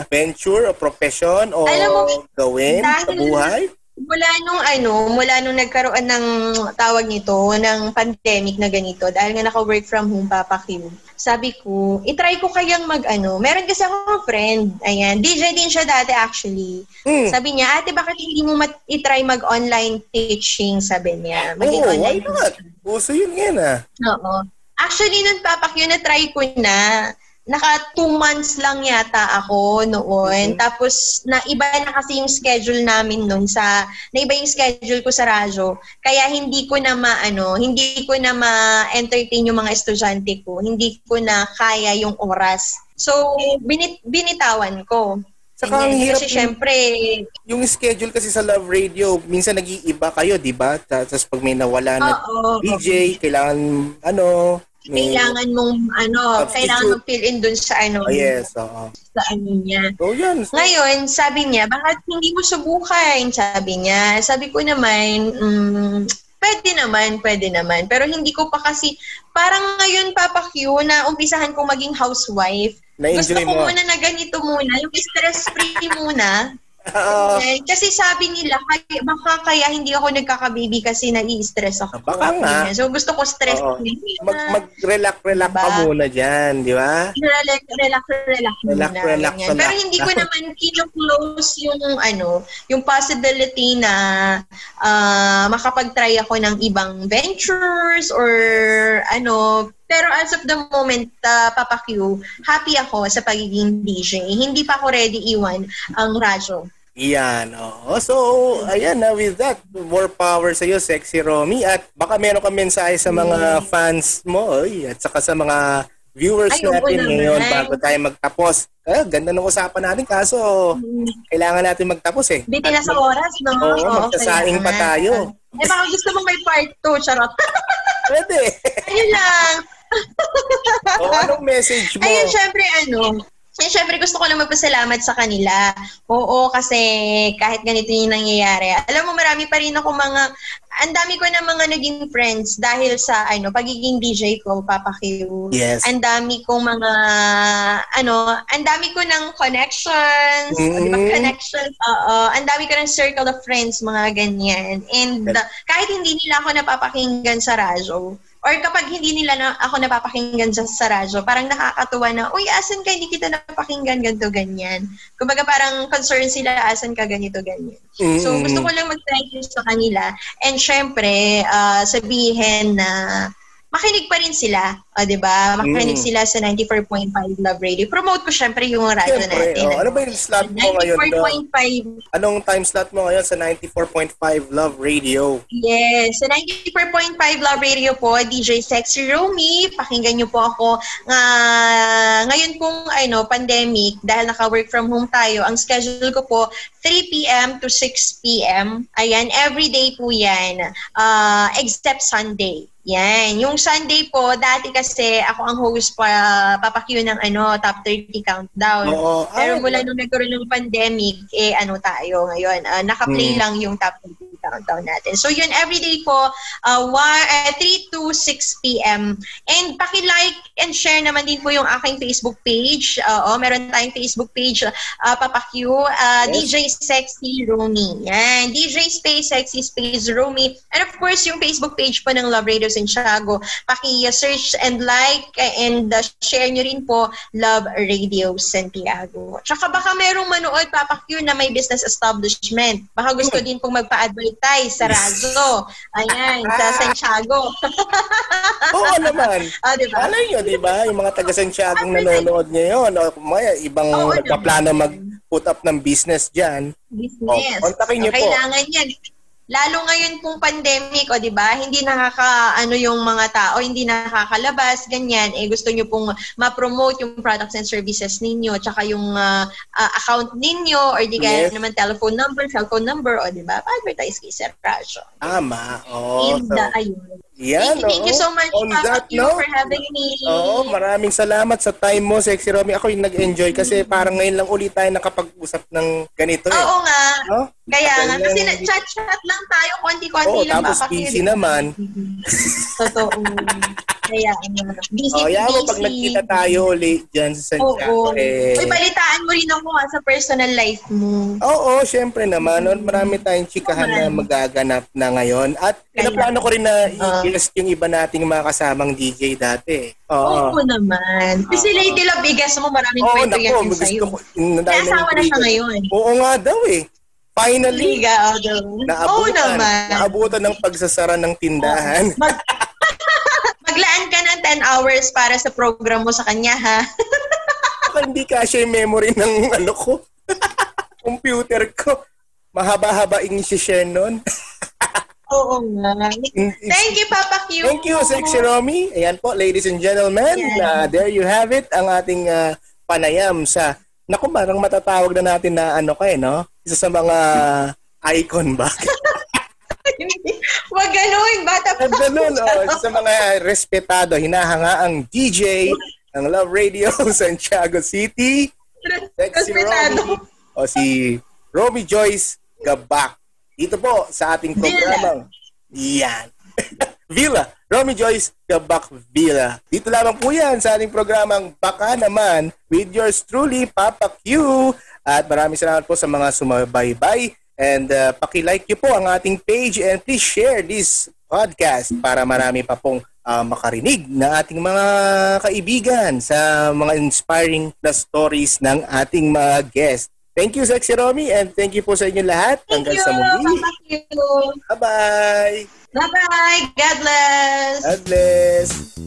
Speaker 1: venture o profession o
Speaker 2: Alam mo,
Speaker 1: gawin
Speaker 2: dahil,
Speaker 1: sa buhay?
Speaker 2: Mula nung ano, mula nung nagkaroon ng tawag nito, ng pandemic na ganito, dahil nga naka-work from home, Papa Q, sabi ko, itry ko kayang mag-ano. Meron kasi akong friend, ayan, DJ din siya dati actually.
Speaker 1: Hmm.
Speaker 2: Sabi niya, ate, bakit hindi mo mat- itry mag-online teaching, sabi niya. Maging
Speaker 1: oh,
Speaker 2: online
Speaker 1: why not? Uso yun yan ah.
Speaker 2: Oo. Actually, nun, Papa Q, na-try ko na naka two months lang yata ako noon. Mm-hmm. Tapos, na iba na kasi yung schedule namin noon sa, na iba yung schedule ko sa radyo. Kaya hindi ko na maano, hindi ko na ma-entertain yung mga estudyante ko. Hindi ko na kaya yung oras. So, binit, binitawan ko.
Speaker 1: Saka ang hirap
Speaker 2: kasi syempre,
Speaker 1: yung schedule kasi sa Love Radio, minsan nag-iiba kayo, di ba? Tapos pag may nawala na
Speaker 2: oh,
Speaker 1: DJ, kailangan ano,
Speaker 2: kailangan mong ano,
Speaker 1: substitute.
Speaker 2: kailangan mong fill in dun sa ano.
Speaker 1: Oh, yes, oo.
Speaker 2: Sa ano niya.
Speaker 1: So, yan. So,
Speaker 2: Ngayon, sabi niya, bakit hindi mo subukan? Sabi niya. Sabi ko naman, mm, pwede naman, pwede naman. Pero hindi ko pa kasi, parang ngayon, Papa Q, na umpisahan ko maging housewife. Gusto ko
Speaker 1: mo.
Speaker 2: muna na ganito muna, yung stress-free muna.
Speaker 1: Oo.
Speaker 2: Okay. Kasi sabi nila, baka kaya hindi ako nagkakababy kasi nai-stress ako.
Speaker 1: Baka nga.
Speaker 2: So gusto ko stress. Free.
Speaker 1: Mag, mag-relax, relax
Speaker 2: Diba?
Speaker 1: ka muna dyan, di ba?
Speaker 2: relax, relax, relax,
Speaker 1: Relax,
Speaker 2: muna,
Speaker 1: relax,
Speaker 2: ganyan.
Speaker 1: relax.
Speaker 2: Pero hindi ko naman kino-close yung ano, yung possibility na uh, makapag-try ako ng ibang ventures or ano, pero as of the moment, uh, Papa Q, happy ako sa pagiging DJ. Hindi pa ako ready iwan ang radyo.
Speaker 1: Yan, oo. So, ayan na with that, more power sa iyo, Sexy Romy. At baka meron ka mensahe sa mga fans mo, oy, at saka sa mga viewers
Speaker 2: Ay, oo
Speaker 1: natin
Speaker 2: naman.
Speaker 1: ngayon bago tayo magtapos. Eh, ganda ng usapan natin, kaso kailangan natin magtapos eh.
Speaker 2: Bitin na sa oras, no?
Speaker 1: Oo, magsasaing pa tayo.
Speaker 2: Eh, baka gusto mong may part 2, charot.
Speaker 1: Pwede.
Speaker 2: Ayun lang.
Speaker 1: o, anong message mo?
Speaker 2: Ayun, syempre, ano, eh, syempre gusto ko lang magpasalamat sa kanila. Oo, kasi kahit ganito yung nangyayari. Alam mo, marami pa rin ako mga, ang dami ko na mga naging friends dahil sa ano pagiging DJ ko, Papa Q.
Speaker 1: Yes.
Speaker 2: Ang dami kong mga, ano, ang dami ko ng connections,
Speaker 1: Mm.
Speaker 2: di ba, connections, oo. Ang dami ko ng circle of friends, mga ganyan. And uh, kahit hindi nila ako napapakinggan sa radyo, or kapag hindi nila na ako napapakinggan sa, sa radyo, parang nakakatuwa na, uy, asan ka, hindi kita napakinggan, ganito, ganyan. Kumbaga parang concern sila, asan ka, ganito, ganyan. So,
Speaker 1: Mm.
Speaker 2: gusto ko lang mag-thank you sa kanila. And syempre, ah, sabihin na makinig pa rin sila, o, di ba? Makinig
Speaker 1: Mm.
Speaker 2: sila sa 94.5 Love Radio. Promote ko syempre yung radyo
Speaker 1: Siyempre,
Speaker 2: natin.
Speaker 1: oh, ano ba yung slot mo ngayon? doon?
Speaker 2: 94.5
Speaker 1: Anong time slot mo ngayon sa 94.5 Love Radio?
Speaker 2: Yes, sa 94.5 Love Radio po, DJ Sexy Romy. Pakinggan niyo po ako. Nga, ngayon pong ano, pandemic, dahil naka-work from home tayo, ang schedule ko po, 3 p.m. to 6 p.m. Ayan, everyday po yan. Uh, except Sunday. Yan. Yung Sunday po, dati kasi ako ang host pa, papakyo ng ano, top 30 countdown.
Speaker 1: Oo.
Speaker 2: Pero
Speaker 1: Ay,
Speaker 2: mula nung nagkaroon ng pandemic, eh ano tayo ngayon, ah, naka-play
Speaker 1: Hmm.
Speaker 2: lang yung top 30 countdown natin. So yun, everyday po, uh, one, uh, 3 to 6 p.m. And paki-like and share naman din po yung aking Facebook page. Oo, meron tayong Facebook page, uh, Papa Q, uh,
Speaker 1: Yes.
Speaker 2: DJ Sexy Romy. Yan, DJ Space Sexy Space Romy. And of course, yung Facebook page po ng Love Radio Santiago. Paki-search and like and uh, share nyo rin po Love Radio Santiago. Tsaka baka merong manood, Papa Q, na may business establishment. Baka gusto din pong magpa-advertise Tay, sa Razo. Ayan, sa
Speaker 1: Ah.
Speaker 2: Santiago.
Speaker 1: Oo naman.
Speaker 2: Ah, di ba?
Speaker 1: Alay nyo, di ba? Yung mga taga Santiago nanonood ngayon. O, kumaya, ibang
Speaker 2: Oo
Speaker 1: nagpaplano mag-put up ng business dyan.
Speaker 2: Business.
Speaker 1: Oh, kontakin niyo
Speaker 2: So,
Speaker 1: po.
Speaker 2: Kailangan yan. Lalo ngayon pong pandemic, o di ba? Hindi nakaka ano yung mga tao, hindi nakakalabas, ganyan. Eh gusto niyo pong ma-promote yung products and services ninyo, tsaka yung ah, ah, account ninyo or di kaya
Speaker 1: Yes.
Speaker 2: naman telephone number, cellphone number, o di ba? Pa-advertise kay Sir Rasho.
Speaker 1: Tama. Oo.
Speaker 2: And
Speaker 1: so,
Speaker 2: uh, ayun.
Speaker 1: yan,
Speaker 2: thank, thank you so much,
Speaker 1: On
Speaker 2: Papa
Speaker 1: that note,
Speaker 2: for having me.
Speaker 1: Oo, maraming salamat sa time mo, Sexy Romy. Ako yung nag-enjoy kasi parang ngayon lang ulit tayo nakapag-usap ng ganito eh.
Speaker 2: Oo nga.
Speaker 1: No?
Speaker 2: Kaya nga, kasi na- chat-chat lang tayo, konti-konti
Speaker 1: Oo,
Speaker 2: lang
Speaker 1: tapos
Speaker 2: Q,
Speaker 1: busy naman.
Speaker 2: Totoo. Kaya, ano, busy,
Speaker 1: Oh, mo
Speaker 2: busy.
Speaker 1: pag nagkita tayo ulit dyan sa Santiago.
Speaker 2: Oo.
Speaker 1: eh,
Speaker 2: Uy, balitaan mo rin ako ha, sa personal life mo.
Speaker 1: Oo, syempre naman. No, marami tayong chikahan na magaganap na ngayon. At
Speaker 2: Kaya-
Speaker 1: pinaplano ko rin na
Speaker 2: Ah.
Speaker 1: i-guest yung iba nating mga kasamang DJ dati. Oo.
Speaker 2: Oo naman. Kasi
Speaker 1: Oo.
Speaker 2: Lady Love, bigas mo, maraming
Speaker 1: Oo,
Speaker 2: kwento yan sa'yo.
Speaker 1: ko. Dami
Speaker 2: May asawa na siya ngayon.
Speaker 1: Oo nga daw eh. Finally,
Speaker 2: Liga, oh, daw. Oo
Speaker 1: naabutan.
Speaker 2: naman.
Speaker 1: Naabutan ng pagsasara ng tindahan.
Speaker 2: Mag, maglaan ka ng 10 hours para sa program mo sa kanya, ha?
Speaker 1: Baka hindi kasya yung memory ng ano ko. Computer ko. Mahaba-haba yung isi-share nun.
Speaker 2: Oo nga. Thank you, Papa Q.
Speaker 1: Thank you, Sexy Romy. Ayan po, ladies and gentlemen.
Speaker 2: Yeah.
Speaker 1: uh, there you have it, ang ating uh, panayam sa... Naku, parang matatawag na natin na ano ka eh, no? Isa sa mga icon ba?
Speaker 2: Wag ganun, bata pa.
Speaker 1: Ganun, oh, isa sa mga respetado, hinahanga ang DJ ng Love Radio Santiago City. Sexy
Speaker 2: Respetado.
Speaker 1: Romy. O si Romy Joyce Gabak. Dito po sa ating programang yan. Villa. Romy Joyce Gabak Villa. Dito lamang po yan sa ating programang Baka Naman with yours truly, Papa Q. At maraming salamat po sa mga sumabaybay. And uh, paki-like niyo po ang ating page and please share this podcast para marami pa pong uh, makarinig na ating mga kaibigan sa mga inspiring na stories ng ating mga guests. Thank you, Sexy Romy, and thank you po sa inyo lahat.
Speaker 2: Thank
Speaker 1: Hanggang
Speaker 2: you,
Speaker 1: sa muli. Bye-bye!
Speaker 2: Bye-bye. God bless.
Speaker 1: God bless.